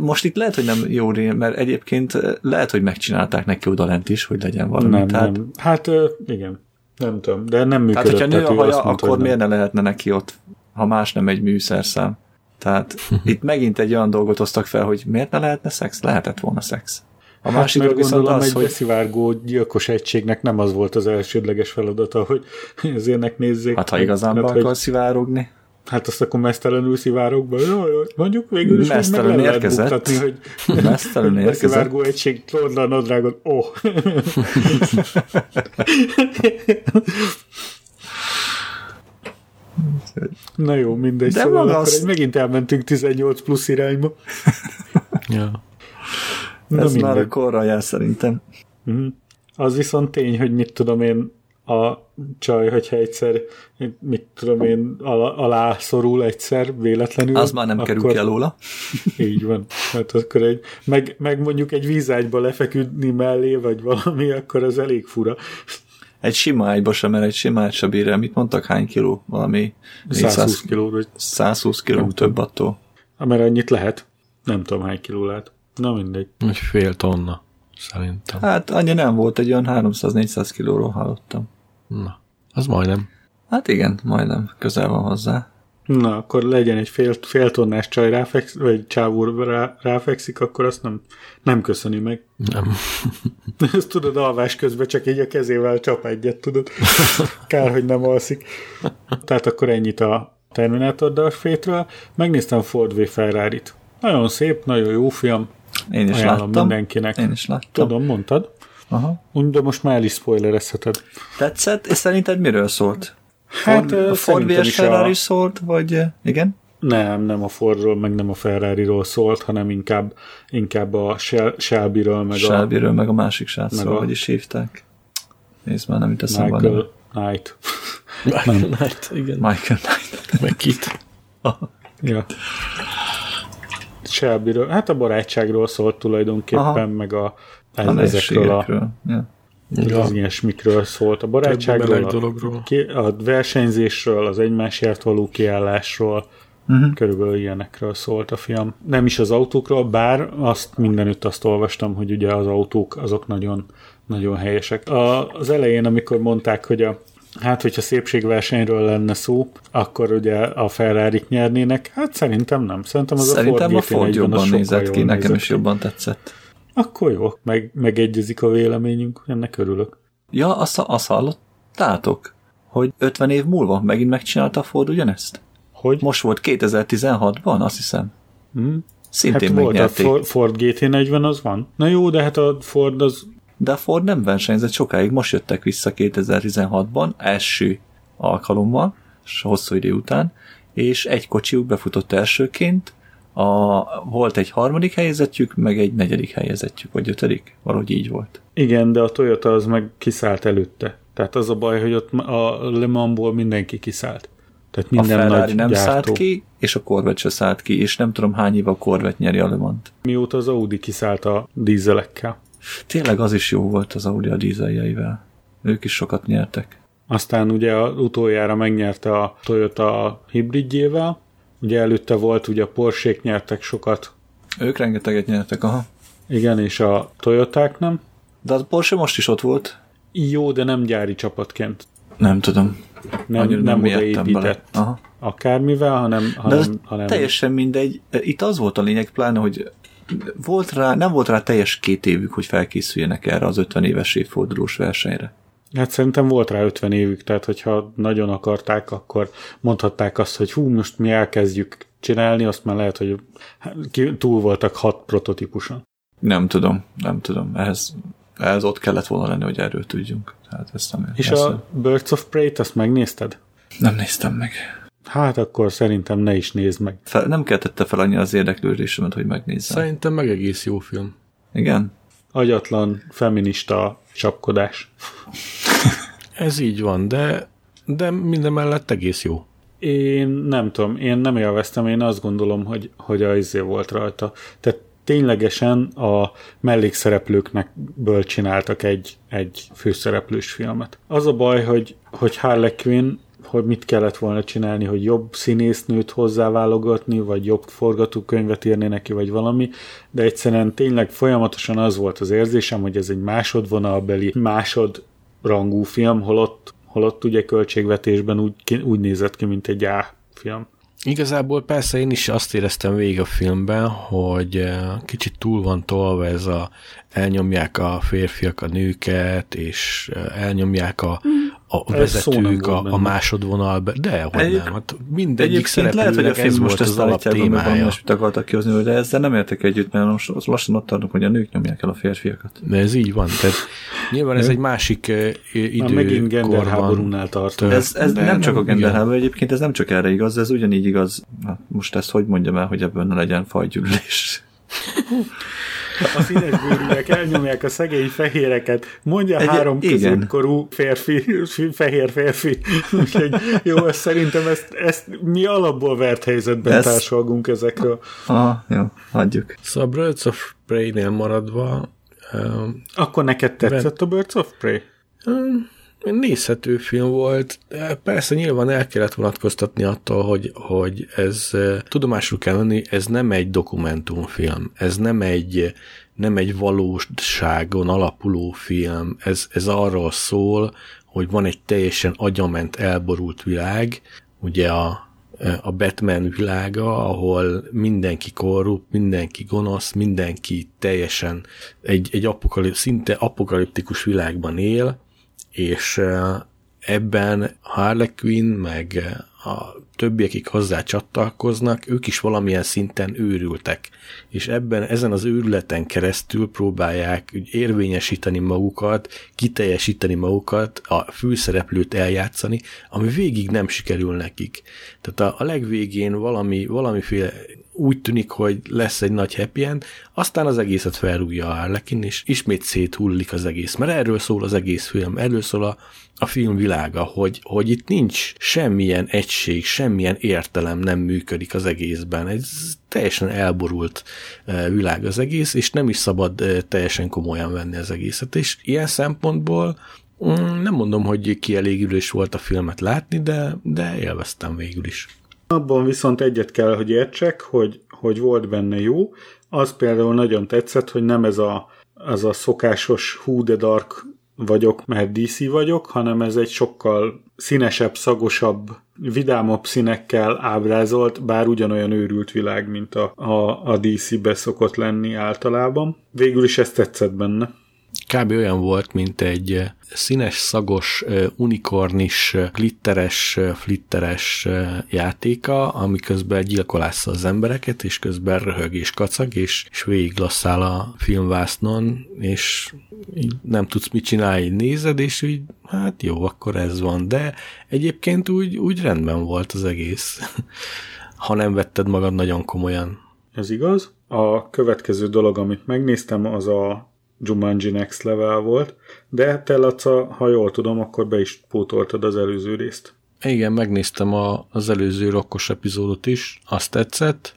Most itt lehet, hogy nem jó mert egyébként eh, lehet, hogy megcsinálták neki odalent is, hogy legyen valami. nem, tehát, nem. Hát igen, nem tudom, de nem tehát működött. hogyha nő a haja, mondta, akkor miért ne lehetne neki ott, ha más nem egy műszerszám. Tehát itt megint egy olyan dolgot hoztak fel, hogy miért ne lehetne szex? Lehetett volna szex. A Hát, másik dolog viszont gondolom, az, egy hogy beszivárgó gyilkos egységnek nem az volt az elsődleges feladata, hogy az énnek nézzék. hát ha igazán be hát, hogy, akar szivárogni, hát azt akkor mesztelenül szivárok be. Jó, jó, mondjuk végül is még meg érkezett. buktatni, hogy mesztelenül érkezett. beszivárgó egység lordla a nadrágot. Ó! Oh. Na jó, mindegy. De szóval maga akkor az- megint elmentünk 18 plusz irányba. Ja. Na ez már a mindegy. korra jár szerintem. Mhm. Az viszont tény, hogy mit tudom én, a csaj, hogyha egyszer, mit tudom én, alá, alá szorul egyszer véletlenül. Az már nem kerül akkor- ki alóla. Így van. Hát akkor egy, meg, meg mondjuk egy vízágyba lefeküdni mellé, vagy valami, akkor az elég fura. Egy sima ágyba sem, mert egy sima ágy sem bír el. Mit mondtak, hány kiló? Valami 120 kiló, vagy 120 kiló több attól. mert annyit lehet. Nem tudom, hány kiló lehet. Na mindegy. Egy fél tonna, szerintem. Hát annyi nem volt, egy olyan 300-400 kilóról hallottam. Na, az majdnem. Hát igen, majdnem közel van hozzá. Na, akkor legyen egy fél, fél tonnás csaj ráfeksz, vagy csávó rá, ráfekszik, akkor azt nem, nem köszöni meg. Nem. Ezt tudod, alvás közben csak így a kezével csap egyet, tudod. Kár, hogy nem alszik. Tehát akkor ennyit a Terminator Dark Fate-ről. Megnéztem Ford v Ferrari-t. Nagyon szép, nagyon jó film. Én is Ajánlom láttam. mindenkinek. Én is láttam. Tudom, mondtad. Aha. Úgy, De most már el is spoilerezheted. Tetszett, és szerinted miről szólt? Hát, Ford, a Ford vs. is a- Ferrari szólt, vagy igen? Nem, nem a Fordról, meg nem a Ferrari-ról szólt, hanem inkább, inkább a Shel- Shelby-ről, meg Shelbyről, meg a másik srácról, a- hogy is hívták. Nézd már, nem jut a eszembe. a Michael. Knight. Hát, igen. Michael Knight. Meg kit. Ja. Shelbyről, hát a barátságról szólt tulajdonképpen, Aha. meg a, A ez, ezekről a, nehézségekről. Ja. Az ilyesmikről szólt. A barátságról, a, dologról. a versenyzésről, az egymásért való kiállásról, Uh-huh. körülbelül ilyenekről szólt a film. Nem is az autókról, bár azt mindenütt azt olvastam, hogy ugye az autók azok nagyon, nagyon helyesek. A, az elején, amikor mondták, hogy a Hát, hogyha szépségversenyről lenne szó, akkor ugye a ferrari nyernének. Hát szerintem nem. Szerintem az Szerintem a a Ford, Ford GT40 az jobban nézett ki, nekem is jobban tetszett. Akkor jó, meg, megegyezik a véleményünk, ennek örülök. Ja, azt, azt hallottátok, hogy 50 év múlva megint megcsinálta a Ford ugyanezt? Hogy? Most volt 2016-ban, azt hiszem. Hm? Szintén Hát volt a Ford GT40, az van. Na jó, de hát a Ford az De a Ford nem versenyzett sokáig, most jöttek vissza 2016-ban, első alkalommal, és hosszú idő után, és egy kocsiuk befutott elsőként, a, volt egy harmadik helyezettjük, meg egy negyedik helyezettjük, vagy ötödik, valahogy így volt. Igen, de a Toyota az meg kiszállt előtte. Tehát az a baj, hogy ott a Le Mansból mindenki kiszállt. Tehát A minden Ferrari nagy nem gyártó. szállt ki, és a Corvette se szállt ki, és nem tudom hány éve a Corvette nyeri a Le Mans-t. Mióta az Audi kiszállt a dízelekkel. Tényleg az is jó volt az Audi a dízeljeivel. Ők is sokat nyertek. Aztán ugye a, utoljára megnyerte a Toyota hibridjével, ugye előtte volt, ugye a Porsche-k nyertek sokat. Ők rengeteget nyertek, aha. Igen, és a Toyoták nem. De a Porsche most is ott volt. Jó, de nem gyári csapatként. Nem tudom. Nem, Annyira nem, nem odaépített Aha. akármivel, hanem, De hanem, ez hanem teljesen mindegy. Itt az volt a lényeg, pláne, hogy volt rá, nem volt rá teljes két évük, hogy felkészüljenek erre az 50 éves évfordulós versenyre. Hát szerintem volt rá 50 évük, tehát hogyha nagyon akarták, akkor mondhatták azt, hogy hú, most mi elkezdjük csinálni, azt már lehet, hogy túl voltak hat prototípuson. Nem tudom, nem tudom. Ehhez, ehhez ott kellett volna lenni, hogy erről tudjunk. Tehát ezt nem És ezt a Birds of Prey-t, azt megnézted? Nem néztem meg. Hát akkor szerintem ne is nézd meg. Fel, nem keltette fel annyira az érdeklődésemet, hogy megnézzem. Szerintem meg egész jó film. Igen? Agyatlan, feminista csapkodás. Ez így van, de, de minden mellett egész jó. Én nem tudom, én nem élveztem, én azt gondolom, hogy, hogy a izé volt rajta. Tehát ténylegesen a mellékszereplőknek ből csináltak egy, egy főszereplős filmet. Az a baj, hogy, hogy Harley Quinn hogy mit kellett volna csinálni, hogy jobb színésznőt hozzáválogatni, vagy jobb forgatókönyvet írni neki, vagy valami, de egyszerűen tényleg folyamatosan az volt az érzésem, hogy ez egy másodvonalbeli, másodrangú film, holott, holott ugye költségvetésben úgy, úgy nézett ki, mint egy A film. Igazából persze én is azt éreztem végig a filmben, hogy eh, kicsit túl van tolva ez a elnyomják a férfiak a nőket, és eh, elnyomják a, a nem vezetők a, a másodvonalba. De, hogy Egyéb- nem. Hát mindegyik Egyébként lehet, hogy a szereplőnek film ez most ezt állítják, amiben alaptémája. most mit akartak kihozni, de ezzel nem értek együtt, mert most lassan ott tartunk, hogy a nők nyomják el a férfiakat. De ez így van. Tehát nyilván ez egy másik Már megint genderháborúnál tartunk. Ez, ez De nem csak a nem, genderháború, egyébként ez nem csak erre igaz, ez ugyanígy igaz. Na, most ezt hogy mondjam el, hogy ebből ne legyen fajgyűlés. A színes bőrűek elnyomják a szegény fehéreket. Mondja Egy- három középkorú férfi, fehér férfi. Úgyhogy jó, ezt szerintem ezt, ezt mi alapból vert helyzetben Ez- társalgunk ezekről. Aha, jó, hagyjuk. Szóval Birds of Prey-nél maradva eh, Akkor neked tetszett a Birds of Prey? Nézhető film volt. Persze nyilván el kellett vonatkoztatni attól, hogy, hogy ez eh, tudomásul kell venni, ez nem egy dokumentumfilm, ez nem egy, nem egy valóságon alapuló film, ez, ez arról szól, hogy van egy teljesen agyament, elborult világ, ugye a, a Batman világa, ahol mindenki korrupt, mindenki gonosz, mindenki teljesen egy, egy apokalip, szinte apokaliptikus világban él, és ebben Harley Quinn, meg a többiek, akik hozzá csatlakoznak, ők is valamilyen szinten őrültek. És ebben, ezen az őrületen keresztül próbálják úgy érvényesíteni magukat, kiteljesíteni magukat, a főszereplőt eljátszani, ami végig nem sikerül nekik. Tehát a, a legvégén valami, valamiféle úgy tűnik, hogy lesz egy nagy happy end, aztán az egészet felrúgja a Harlekin, és ismét széthullik az egész. Mert erről szól az egész film, erről szól a, a film világa, hogy, hogy itt nincs semmilyen egység, semmilyen értelem nem működik az egészben. Ez teljesen elborult eh, világ az egész, és nem is szabad eh, teljesen komolyan venni az egészet. És ilyen szempontból mm, nem mondom, hogy kielégülés volt a filmet látni, de, de élveztem végül is. Abban viszont egyet kell, hogy értsek, hogy, hogy volt benne jó. Az például nagyon tetszett, hogy nem ez a, az a szokásos hú de dark vagyok, mert DC vagyok, hanem ez egy sokkal színesebb, szagosabb, vidámabb színekkel ábrázolt, bár ugyanolyan őrült világ, mint a, a, a DC-be szokott lenni általában. Végül is ez tetszett benne. Kb. olyan volt, mint egy eh, színes, szagos, eh, unikornis, eh, glitteres, flitteres játéka, ami közben gyilkolásza az embereket, és közben röhög és kacag, és, és végig lasszál a filmvásznon, és így nem tudsz mit csinálni, nézed, és így, hát jó, akkor ez van, de egyébként úgy, úgy rendben volt az egész, ha nem vetted magad nagyon komolyan. Ez igaz. A következő dolog, amit megnéztem, az a Jumanji Next Level volt, de te, Laca, ha jól tudom, akkor be is pótoltad az előző részt. Igen, megnéztem a, az előző rokkos epizódot is, azt tetszett,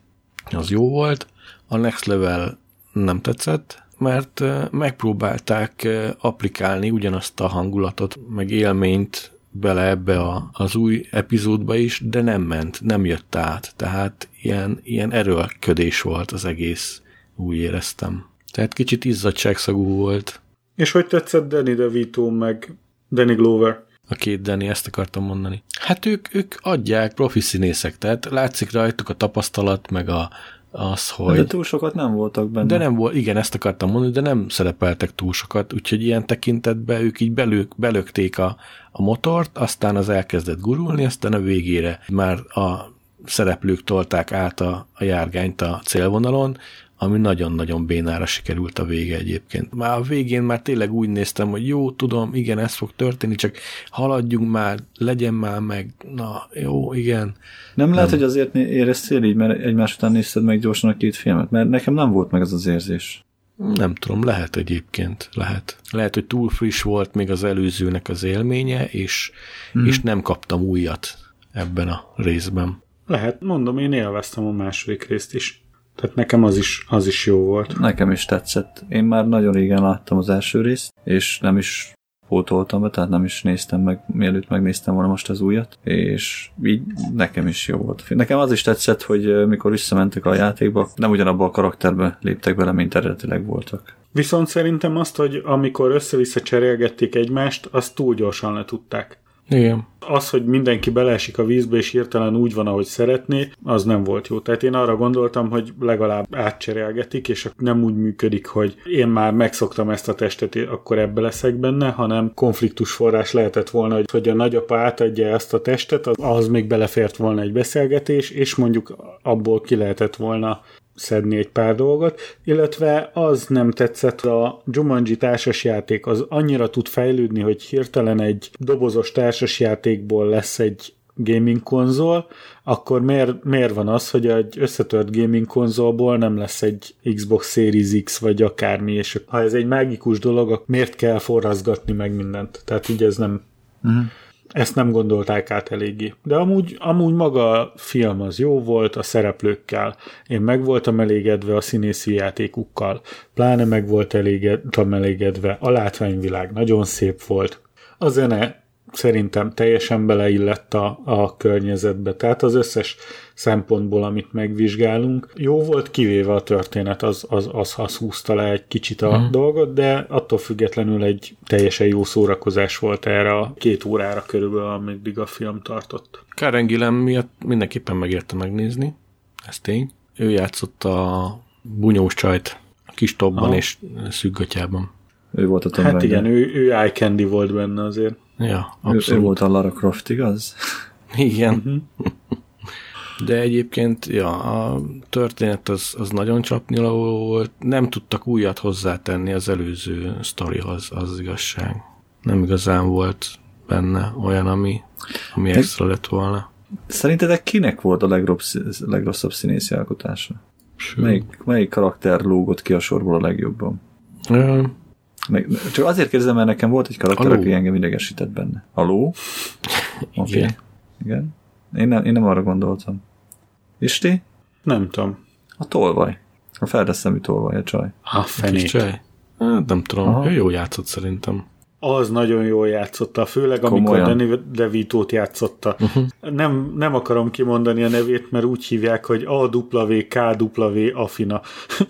az jó volt, a Next Level nem tetszett, mert megpróbálták applikálni ugyanazt a hangulatot, meg élményt bele ebbe a, az új epizódba is, de nem ment, nem jött át. Tehát ilyen, ilyen erőlködés volt az egész, úgy éreztem. Tehát kicsit izzadságszagú volt. És hogy tetszett Danny DeVito meg Danny Glover? A két Danny, ezt akartam mondani. Hát ők, ők adják profi színészek, tehát látszik rajtuk a tapasztalat, meg a, az, hogy... De túl sokat nem voltak benne. De nem volt, igen, ezt akartam mondani, de nem szerepeltek túl sokat, úgyhogy ilyen tekintetben ők így belők, belökték a, a motort, aztán az elkezdett gurulni, aztán a végére már a szereplők tolták át a, a járgányt a célvonalon, ami nagyon-nagyon bénára sikerült a vége egyébként. Már a végén már tényleg úgy néztem, hogy jó, tudom, igen, ez fog történni, csak haladjunk már, legyen már meg, na, jó, igen. Nem lehet, nem. hogy azért éreztél így, mert egymás után nézted meg gyorsan a két filmet, mert nekem nem volt meg az az érzés. Nem tudom, lehet egyébként, lehet. Lehet, hogy túl friss volt még az előzőnek az élménye, és, mm. és nem kaptam újat ebben a részben. Lehet, mondom, én élveztem a második részt is. Tehát nekem az is, az is jó volt. Nekem is tetszett. Én már nagyon régen láttam az első részt, és nem is pótoltam be, tehát nem is néztem meg, mielőtt megnéztem volna most az újat, és így nekem is jó volt. Nekem az is tetszett, hogy mikor visszamentek a játékba, nem ugyanabban a karakterbe léptek bele, mint eredetileg voltak. Viszont szerintem azt, hogy amikor össze-vissza cserélgették egymást, azt túl gyorsan letudták. Igen. Az, hogy mindenki beleesik a vízbe, és hirtelen úgy van, ahogy szeretné, az nem volt jó. Tehát én arra gondoltam, hogy legalább átcserélgetik, és nem úgy működik, hogy én már megszoktam ezt a testet, akkor ebbe leszek benne, hanem konfliktus forrás lehetett volna, hogy a nagyapa átadja ezt a testet, az még belefért volna egy beszélgetés, és mondjuk abból ki lehetett volna szedni egy pár dolgot, illetve az nem tetszett, a Jumanji társasjáték az annyira tud fejlődni, hogy hirtelen egy dobozos társasjátékból lesz egy gaming konzol, akkor miért, miért van az, hogy egy összetört gaming konzolból nem lesz egy Xbox Series X vagy akármi, és ha ez egy mágikus dolog, akkor miért kell forrazgatni meg mindent? Tehát így ez nem... Uh-huh. Ezt nem gondolták át eléggé. De amúgy, amúgy maga a film az jó volt, a szereplőkkel. Én meg voltam elégedve a színészi játékukkal. Pláne meg volt elégedve, elégedve. A látványvilág nagyon szép volt. A zene szerintem teljesen beleillett a, a környezetbe. Tehát az összes szempontból, amit megvizsgálunk, jó volt, kivéve a történet, az, az, az, az húzta le egy kicsit a mm. dolgot, de attól függetlenül egy teljesen jó szórakozás volt erre a két órára körülbelül, ameddig a film tartott. Karen Gillen miatt mindenképpen megérte megnézni, ez tény. Ő játszott a bunyós csajt a kis tobban Aha. és szűkgatyában. Ő volt a Tom Hát igen, ő, ő eye candy volt benne azért. Ja, abszolút. Ő, ő volt a Lara Croft, igaz? Igen. Mhm. De egyébként, ja, a történet az, az nagyon csapnyiló volt. Nem tudtak újat hozzátenni az előző sztorihoz, az igazság. Nem igazán volt benne olyan, ami, ami extra lett volna. Szerintetek kinek volt a legrossz, legrosszabb színészi alkotása? Melyik, melyik karakter lógott ki a sorból a legjobban? Ö, csak azért kérdezem, mert nekem volt egy karakter, aki engem idegesített benne. Aló? Oké. Okay. Igen. Én nem, én nem arra gondoltam. És ti? Nem tudom. A tolvaj. A feldeszemű tolvaj, a csaj. A fenék. Csaj? Hát, nem tudom, Aha. ő jó játszott szerintem. Az nagyon jól játszotta, főleg Komolyan. amikor Danny DeVito-t játszotta. Uh-huh. Nem, nem akarom kimondani a nevét, mert úgy hívják, hogy AWKW Afina.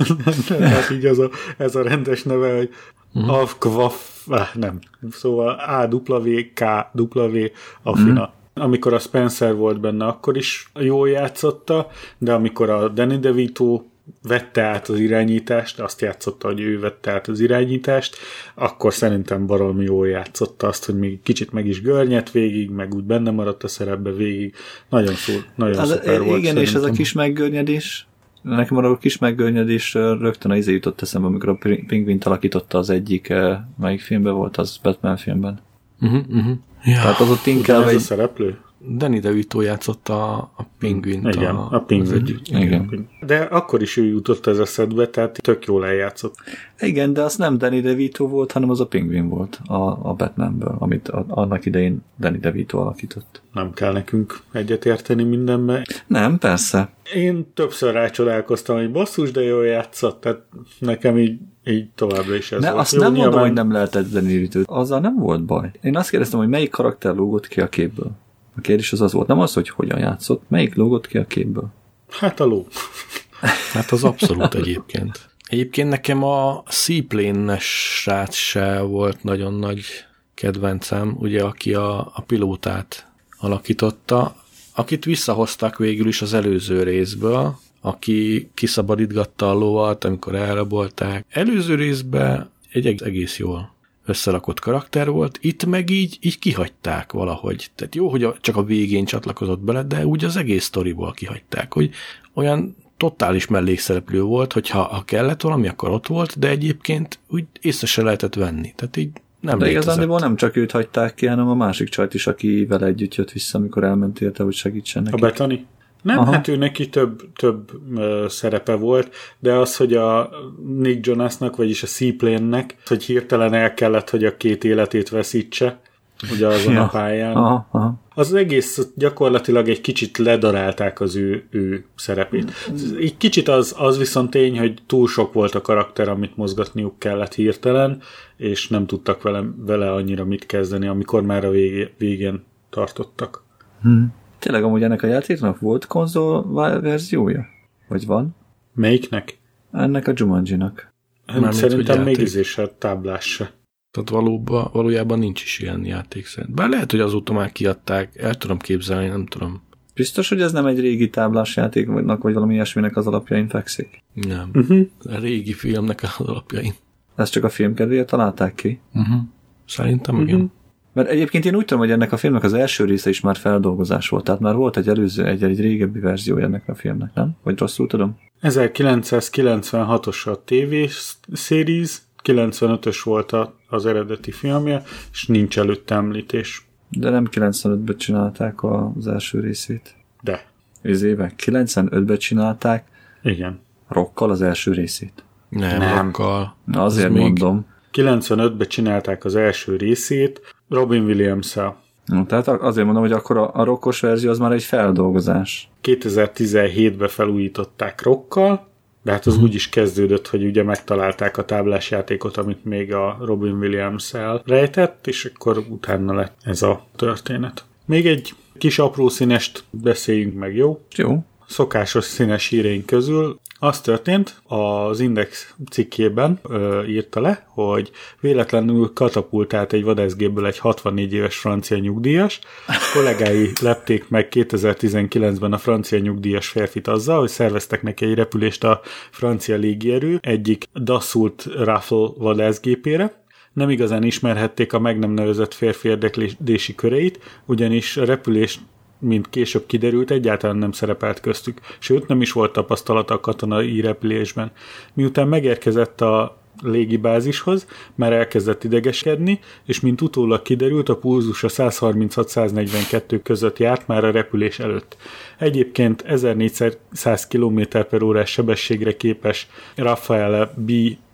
Tehát így az a, ez a rendes neve, hogy uh-huh. Avkvaf, nem. Szóval AWKW Afina. Uh-huh amikor a Spencer volt benne, akkor is jól játszotta, de amikor a Danny DeVito vette át az irányítást, azt játszotta, hogy ő vette át az irányítást, akkor szerintem baromi jól játszotta azt, hogy még kicsit meg is görnyet végig, meg úgy benne maradt a szerepbe végig. Nagyon, szó, nagyon az, szuper igen, volt. Igen, és ez a kis meggörnyedés, nekem a kis meggörnyedés rögtön a izé jutott eszembe, amikor a pingvint alakította az egyik, melyik filmben volt, az Batman filmben. Uh-huh, uh-huh. Ja. Tehát az ott inkább egy... a szereplő? Danny DeVito játszott a, a pingvint. Igen, a, a pingvint. Igen. igen. De akkor is ő jutott ez eszedbe, tehát tök jól eljátszott. Igen, de az nem Danny DeVito volt, hanem az a pingvin volt a, a Batmanből, amit a, annak idején Danny DeVito alakított. Nem kell nekünk egyetérteni mindenben. Nem, persze. Én többször rácsodálkoztam, hogy basszus, de jól játszott, tehát nekem így így továbbra is ez Ne, volt. azt Jó, nem mondom, nyilván- hogy nem lehetett zenérítő. Azzal nem volt baj. Én azt kérdeztem, hogy melyik karakter lógott ki a képből. A kérdés az az volt, nem az, hogy hogyan játszott, melyik lógott ki a képből. Hát a ló. Hát az abszolút egyébként. Egyébként nekem a Seaplane-es srác se volt nagyon nagy kedvencem, ugye, aki a, a pilótát alakította, akit visszahoztak végül is az előző részből, aki kiszabadítgatta a lovat, amikor elrabolták. Előző részben egy eg- egész jól összerakott karakter volt, itt meg így, így kihagyták valahogy. Tehát jó, hogy a, csak a végén csatlakozott bele, de úgy az egész sztoriból kihagyták, hogy olyan totális mellékszereplő volt, hogyha ha kellett valami, akkor ott volt, de egyébként úgy észre se lehetett venni. Tehát így nem De létezett. igazán nem csak őt hagyták ki, hanem a másik csajt is, aki vele együtt jött vissza, amikor elment érte, hogy segítsen A neki. Betani? Nem, Aha. Hát ő neki több, több ö, szerepe volt, de az, hogy a Nick Jonasnak, vagyis a Seaplane-nek, hogy hirtelen el kellett, hogy a két életét veszítse, ugye azon Ja. a pályán. Aha, aha. Az egész gyakorlatilag egy kicsit ledarálták az ő, ő szerepét. Egy kicsit az, az viszont tény, hogy túl sok volt a karakter, amit mozgatniuk kellett hirtelen, és nem tudtak vele, vele annyira mit kezdeni, amikor már a végé, végén tartottak. Hm. Tényleg amúgy ennek a játéknak volt konzol verziója? Vagy van? Melyiknek? Ennek a Jumanji-nak. Hogy Szerintem még izé se, táblás se. Tehát valóban, valójában nincs is ilyen játék szerint. Bár lehet, hogy azóta már kiadták, el tudom képzelni, nem tudom. Biztos, hogy ez nem egy régi táblás játéknak, vagy valami ilyesminek az alapjain fekszik? Nem. Uh-huh. A régi filmnek az alapjain. Ezt csak a film kedvéért találták ki? Uh-huh. Szerintem igen. Mert egyébként én úgy tudom, hogy ennek a filmnek az első része is már feldolgozás volt, tehát már volt egy előző, egy, egy régebbi verziója ennek a filmnek, nem? Vagy rosszul tudom? 1996-os a TV series, 95-ös volt a, az eredeti filmje, és nincs előtte említés. De nem 95-ben csinálták az első részét. De, Ez évek. 95-ben csinálták igen. Rockkal az első részét. Nem, Nem. Rokkal. Na azért Ez még- mondom. 95-ben csinálták az első részét Robin Williams-el. No, tehát azért mondom, hogy akkor a, a rockos verzió az már egy feldolgozás. 2017-ben felújították rokkal, de hát az úgy is kezdődött, hogy ugye megtalálták a táblásjátékot, amit még a Robin Williams-el rejtett, és akkor utána lett ez a történet. Még egy kis apró színest beszéljünk meg, jó? Jó. szokásos színes híreink közül az történt, az Index cikkében ö, írta le, hogy véletlenül katapultált egy vadászgépből egy 64 éves francia nyugdíjas. Kollégái lepték meg 2019-ben a francia nyugdíjas férfit azzal, hogy szerveztek neki egy repülést a francia légierő egyik Dassault Raffle vadászgépére, nem igazán ismerhették a meg nem nevezett férfi érdeklődési köreit, ugyanis a repülés mint később kiderült, egyáltalán nem szerepelt köztük, sőt nem is volt tapasztalata a katonai repülésben. Miután megérkezett a légibázishoz, már elkezdett idegeskedni, és mint utólag kiderült, a pulzusa 136-142 között járt már a repülés előtt. Egyébként 1400 km órás sebességre képes Raffaele B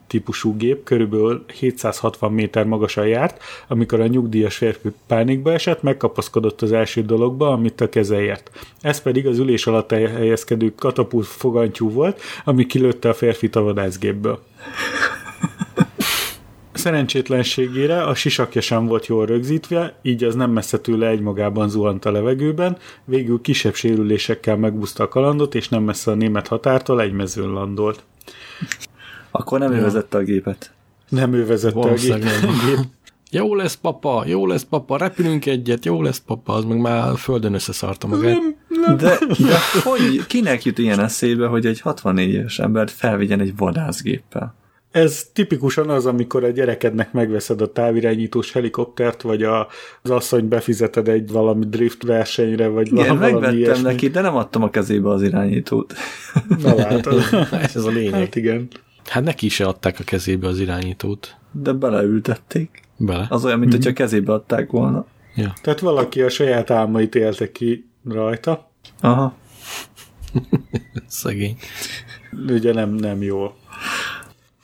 típusú gép körülbelül 760 méter magasan járt, amikor a nyugdíjas férfi pánikba esett, megkapaszkodott az első dologba, amit a keze ért. Ez pedig az ülés alatt helyezkedő katapult fogantyú volt, ami kilőtte a férfit a vadászgépből. Szerencsétlenségére a sisakja sem volt jól rögzítve, így az nem messze tőle egymagában zuhant a levegőben, végül kisebb sérülésekkel megbuszta a kalandot, és nem messze a német határtól egy mezőn landolt. Akkor nem ő vezette a gépet. Nem ő vezette a gép. Valószínűleg nem. Jó lesz, papa, jó lesz, papa, repülünk egyet, jó lesz, papa, az meg már földön összeszarta magát. De, de hogy, kinek jut ilyen eszébe, hogy egy 64 éves embert felvigyen egy vadászgéppel? Ez tipikusan az, amikor a gyerekednek megveszed a távirányítós helikoptert, vagy a, az asszony befizeted egy valami drift versenyre, vagy Igen, valami megvettem ilyesmi. neki, de nem adtam a kezébe az irányítót. Na látod. Ez a lényeg. Hát igen. Hát neki se adták a kezébe az irányítót. De beleültették. Bele. Az olyan, mint hogyha kezébe adták volna. Ja. Tehát valaki a saját álmait élte ki rajta, Aha. Szegény. ugye nem, nem jól.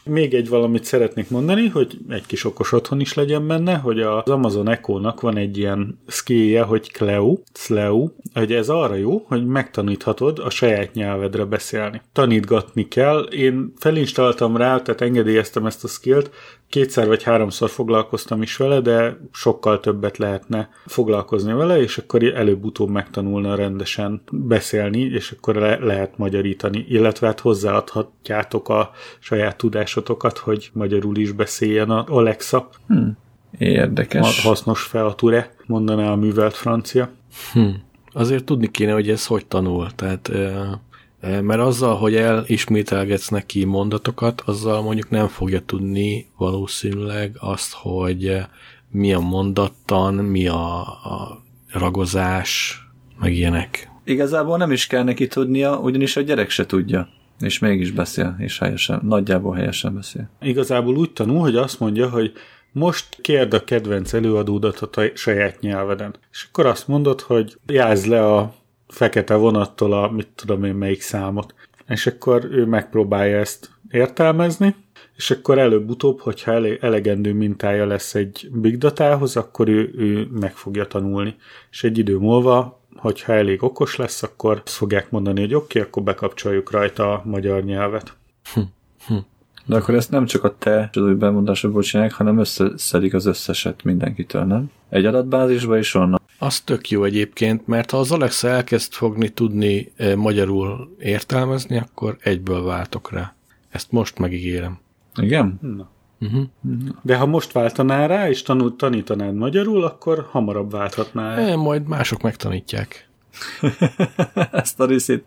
Még egy valamit szeretnék mondani, hogy egy kis okos otthon is legyen benne, hogy az Amazon Echo-nak van egy ilyen skillje, hogy Cleo, Cleo, hogy ez arra jó, hogy megtaníthatod a saját nyelvedre beszélni. Tanítgatni kell. Én felinstaltam rá, tehát engedélyeztem ezt a skillt, kétszer vagy háromszor foglalkoztam is vele, de sokkal többet lehetne foglalkozni vele, és akkor előbb-utóbb megtanulna rendesen beszélni, és akkor le- lehet magyarítani, illetve hát hozzáadhatjátok a saját tudásotokat, hogy magyarul is beszéljen a Alexa. Érdekes. Ha- Hasznos feature, mondaná a művelt francia. Hm. Azért tudni kéne, hogy ez hogy tanul. Tehát, mert azzal, hogy elismételgetsz neki mondatokat, azzal mondjuk nem fogja tudni valószínűleg azt, hogy ö, mi a mondattan, mi a, a ragozás, meg ilyenek. Igazából nem is kell neki tudnia, ugyanis a gyerek se tudja. És mégis beszél, és helyesen, nagyjából helyesen beszél. Igazából úgy tanul, hogy azt mondja, hogy most kérd a kedvenc előadódat a taj- saját nyelveden. És akkor azt mondod, hogy jázd le a fekete vonattól a mit tudom én melyik számot. És akkor ő megpróbálja ezt értelmezni, és akkor előbb-utóbb, hogyha ele- elegendő mintája lesz egy big datához, akkor ő, ő meg fogja tanulni. És egy idő múlva, hogyha elég okos lesz, akkor azt fogják mondani, hogy oké, okay, akkor bekapcsoljuk rajta a magyar nyelvet. De akkor ezt nem csak a te új bemondásokból csinálják, hanem összeszedik az összeset mindenkitől, nem? Egy adatbázisba is onnan. Az tök jó egyébként, mert ha az Alexa elkezd fogni tudni eh, magyarul értelmezni, akkor egyből váltok rá. Ezt most megígérem. Igen? Na. Uh-huh. De ha most váltanál rá, és tanul, tanítanád magyarul, akkor hamarabb válthatnál. E, majd mások megtanítják. Ezt a részét.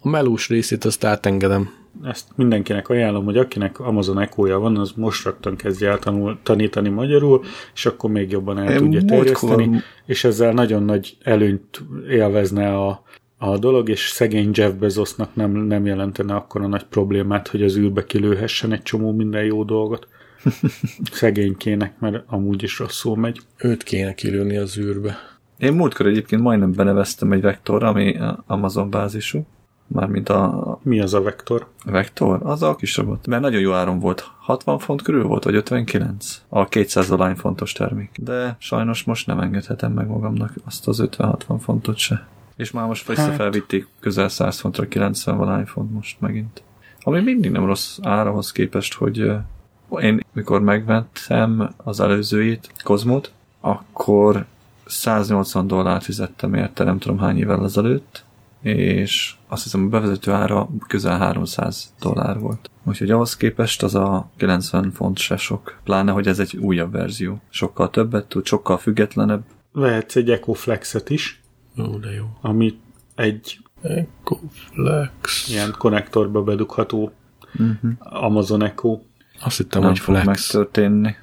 A melós részét azt átengedem. Ezt mindenkinek ajánlom, hogy akinek Amazon echo van, az most rögtön kezdje el tanul, tanítani magyarul, és akkor még jobban el Én tudja múltkor- terjeszteni, és ezzel nagyon nagy előnyt élvezne a, a dolog, és szegény Jeff Bezosnak nem, nem jelentene akkor a nagy problémát, hogy az űrbe kilőhessen egy csomó minden jó dolgot. Szegénykének, mert amúgy is rosszul megy. Őt kéne kilőni az űrbe. Én múltkor egyébként majdnem beneveztem egy vektorra, ami Amazon bázisú. Mármint a Mi az a vektor? vektor, az a kis robot. Mert nagyon jó áron volt. 60 font körül volt, vagy 59? A 200 dolány fontos termék. De sajnos most nem engedhetem meg magamnak azt az 50-60 fontot se. És már most visszafelvitték közel 100 fontra, 90 valány font most megint. Ami mindig nem rossz árahoz képest, hogy én mikor megvettem az előzőjét, Kozmot, akkor 180 dollárt fizettem érte, nem tudom hány évvel ezelőtt, és azt hiszem a bevezető ára közel 300 dollár volt. Úgyhogy ahhoz képest az a 90 font se sok. Pláne, hogy ez egy újabb verzió. Sokkal többet tud, sokkal függetlenebb. Vehetsz egy Ecoflexet is, Ó, de jó. ami egy Ecoflex. ilyen konnektorba bedugható Uh-huh. Amazon Echo. Azt hittem, Nem hogy fog flex. megtörténni.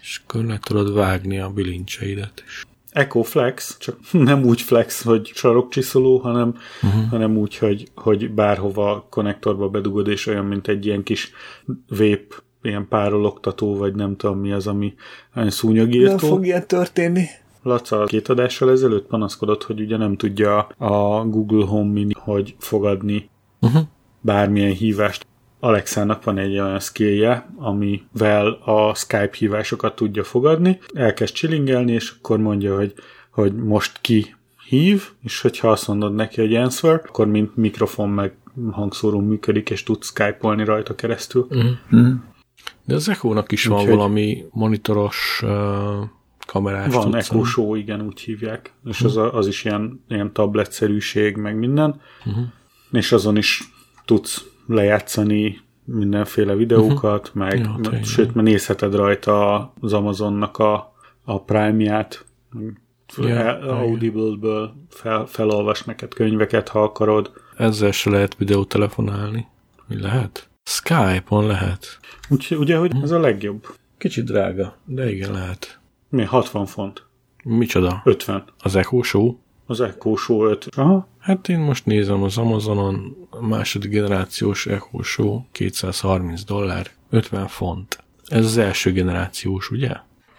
És akkor le tudod vágni a bilincseidet is. Echo Flex, csak nem úgy flex, hogy sarokcsiszoló, hanem, uh-huh. hanem úgy, hogy, hogy bárhova konnektorba bedugod, és olyan, mint egy ilyen kis vép, ilyen párologtató, vagy nem tudom mi az, ami szúnyogírtó. ilyen történni. Laca két adással ezelőtt panaszkodott, hogy ugye nem tudja a Google Home Mini, hogy fogadni Uh-huh. bármilyen hívást. Alexának van egy olyan skillje, amivel a Skype hívásokat tudja fogadni. Elkezd csilingelni, és akkor mondja, hogy, hogy most ki hív, és hogyha azt mondod neki, hogy answer, akkor mint mikrofon meg hangszóró működik, és tud skype-olni rajta keresztül. Uh-huh. Mm. De az Echo-nak is van Úgyhogy- valami monitoros uh, kamerás Van cucca. Echo Show, igen, úgy hívják. És az, a, az is ilyen, ilyen tabletszerűség, meg minden. Uh-huh. És azon is tudsz lejátszani mindenféle videókat, uh-huh. meg, Ja, tényleg. sőt, mert nézheted rajta az Amazonnak a, a Prime-ját, igen. Audible-ből fel, felolvas neked könyveket, ha akarod. Ezzel se lehet videótelefonálni. Mi lehet? Skype-on lehet. Úgy, ugye, hogy ez a legjobb. Kicsit drága, de igen lehet. Mi? 60 font? Micsoda? 50. Az Echo Show? Az Echo Show 5. Aha. Hát én most nézem az Amazonon, a második generációs Echo Show 230 dollár, 50 font. Ez az első generációs, ugye?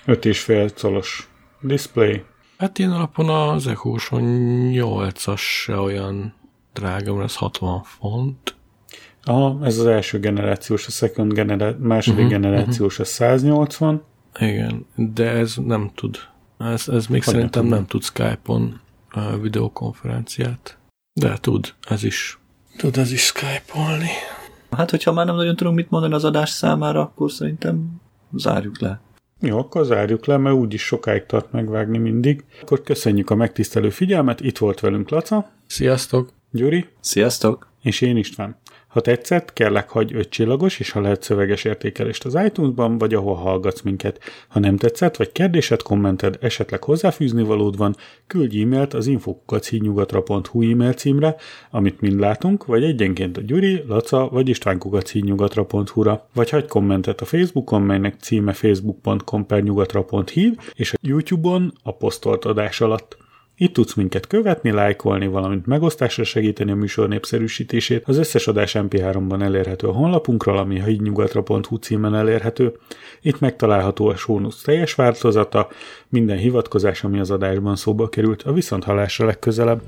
5,5 colos display. Hát ilyen alapon az Echo Show 8-as se olyan drága, mert ez 60 font. Aha, ez az első generációs, a second genera- második uh-huh, generációs a 180. Igen, de ez nem tud. Ez, ez még Hogy szerintem nem nem tud Skype-on videokonferenciát. De tud, ez is. Tud ez is Skype-olni. Hát, hogyha már nem nagyon tudunk mit mondani az adás számára, akkor szerintem zárjuk le. Jó, akkor zárjuk le, mert úgyis sokáig tart megvágni mindig. Akkor köszönjük a megtisztelő figyelmet, itt volt velünk Laca, Sziasztok! Gyuri, Sziasztok! és én István. Ha tetszett, kérlek hagyj öt csillagos, és ha lehet szöveges értékelést az iTunes-ban, vagy ahol hallgatsz minket. Ha nem tetszett, vagy kérdésed, kommented, esetleg hozzáfűzni valód van, küldj e-mailt az infokukachídnyugatra.hu e-mail címre, amit mind látunk, vagy egyenként a Gyuri, Laca vagy istvánkukachídnyugatra.hu-ra, vagy hagyj kommentet a Facebookon, melynek címe facebook.com per nyugatra.hív, és a YouTube-on a posztolt adás alatt. Itt tudsz minket követni, lájkolni, valamint megosztásra segíteni a műsor népszerűsítését. Az összes adás MP3-ban elérhető a honlapunkról, ami a hídnyugatra.hu címen elérhető. Itt megtalálható a sónusz teljes változata, minden hivatkozás, ami az adásban szóba került, a viszonthallásra legközelebb.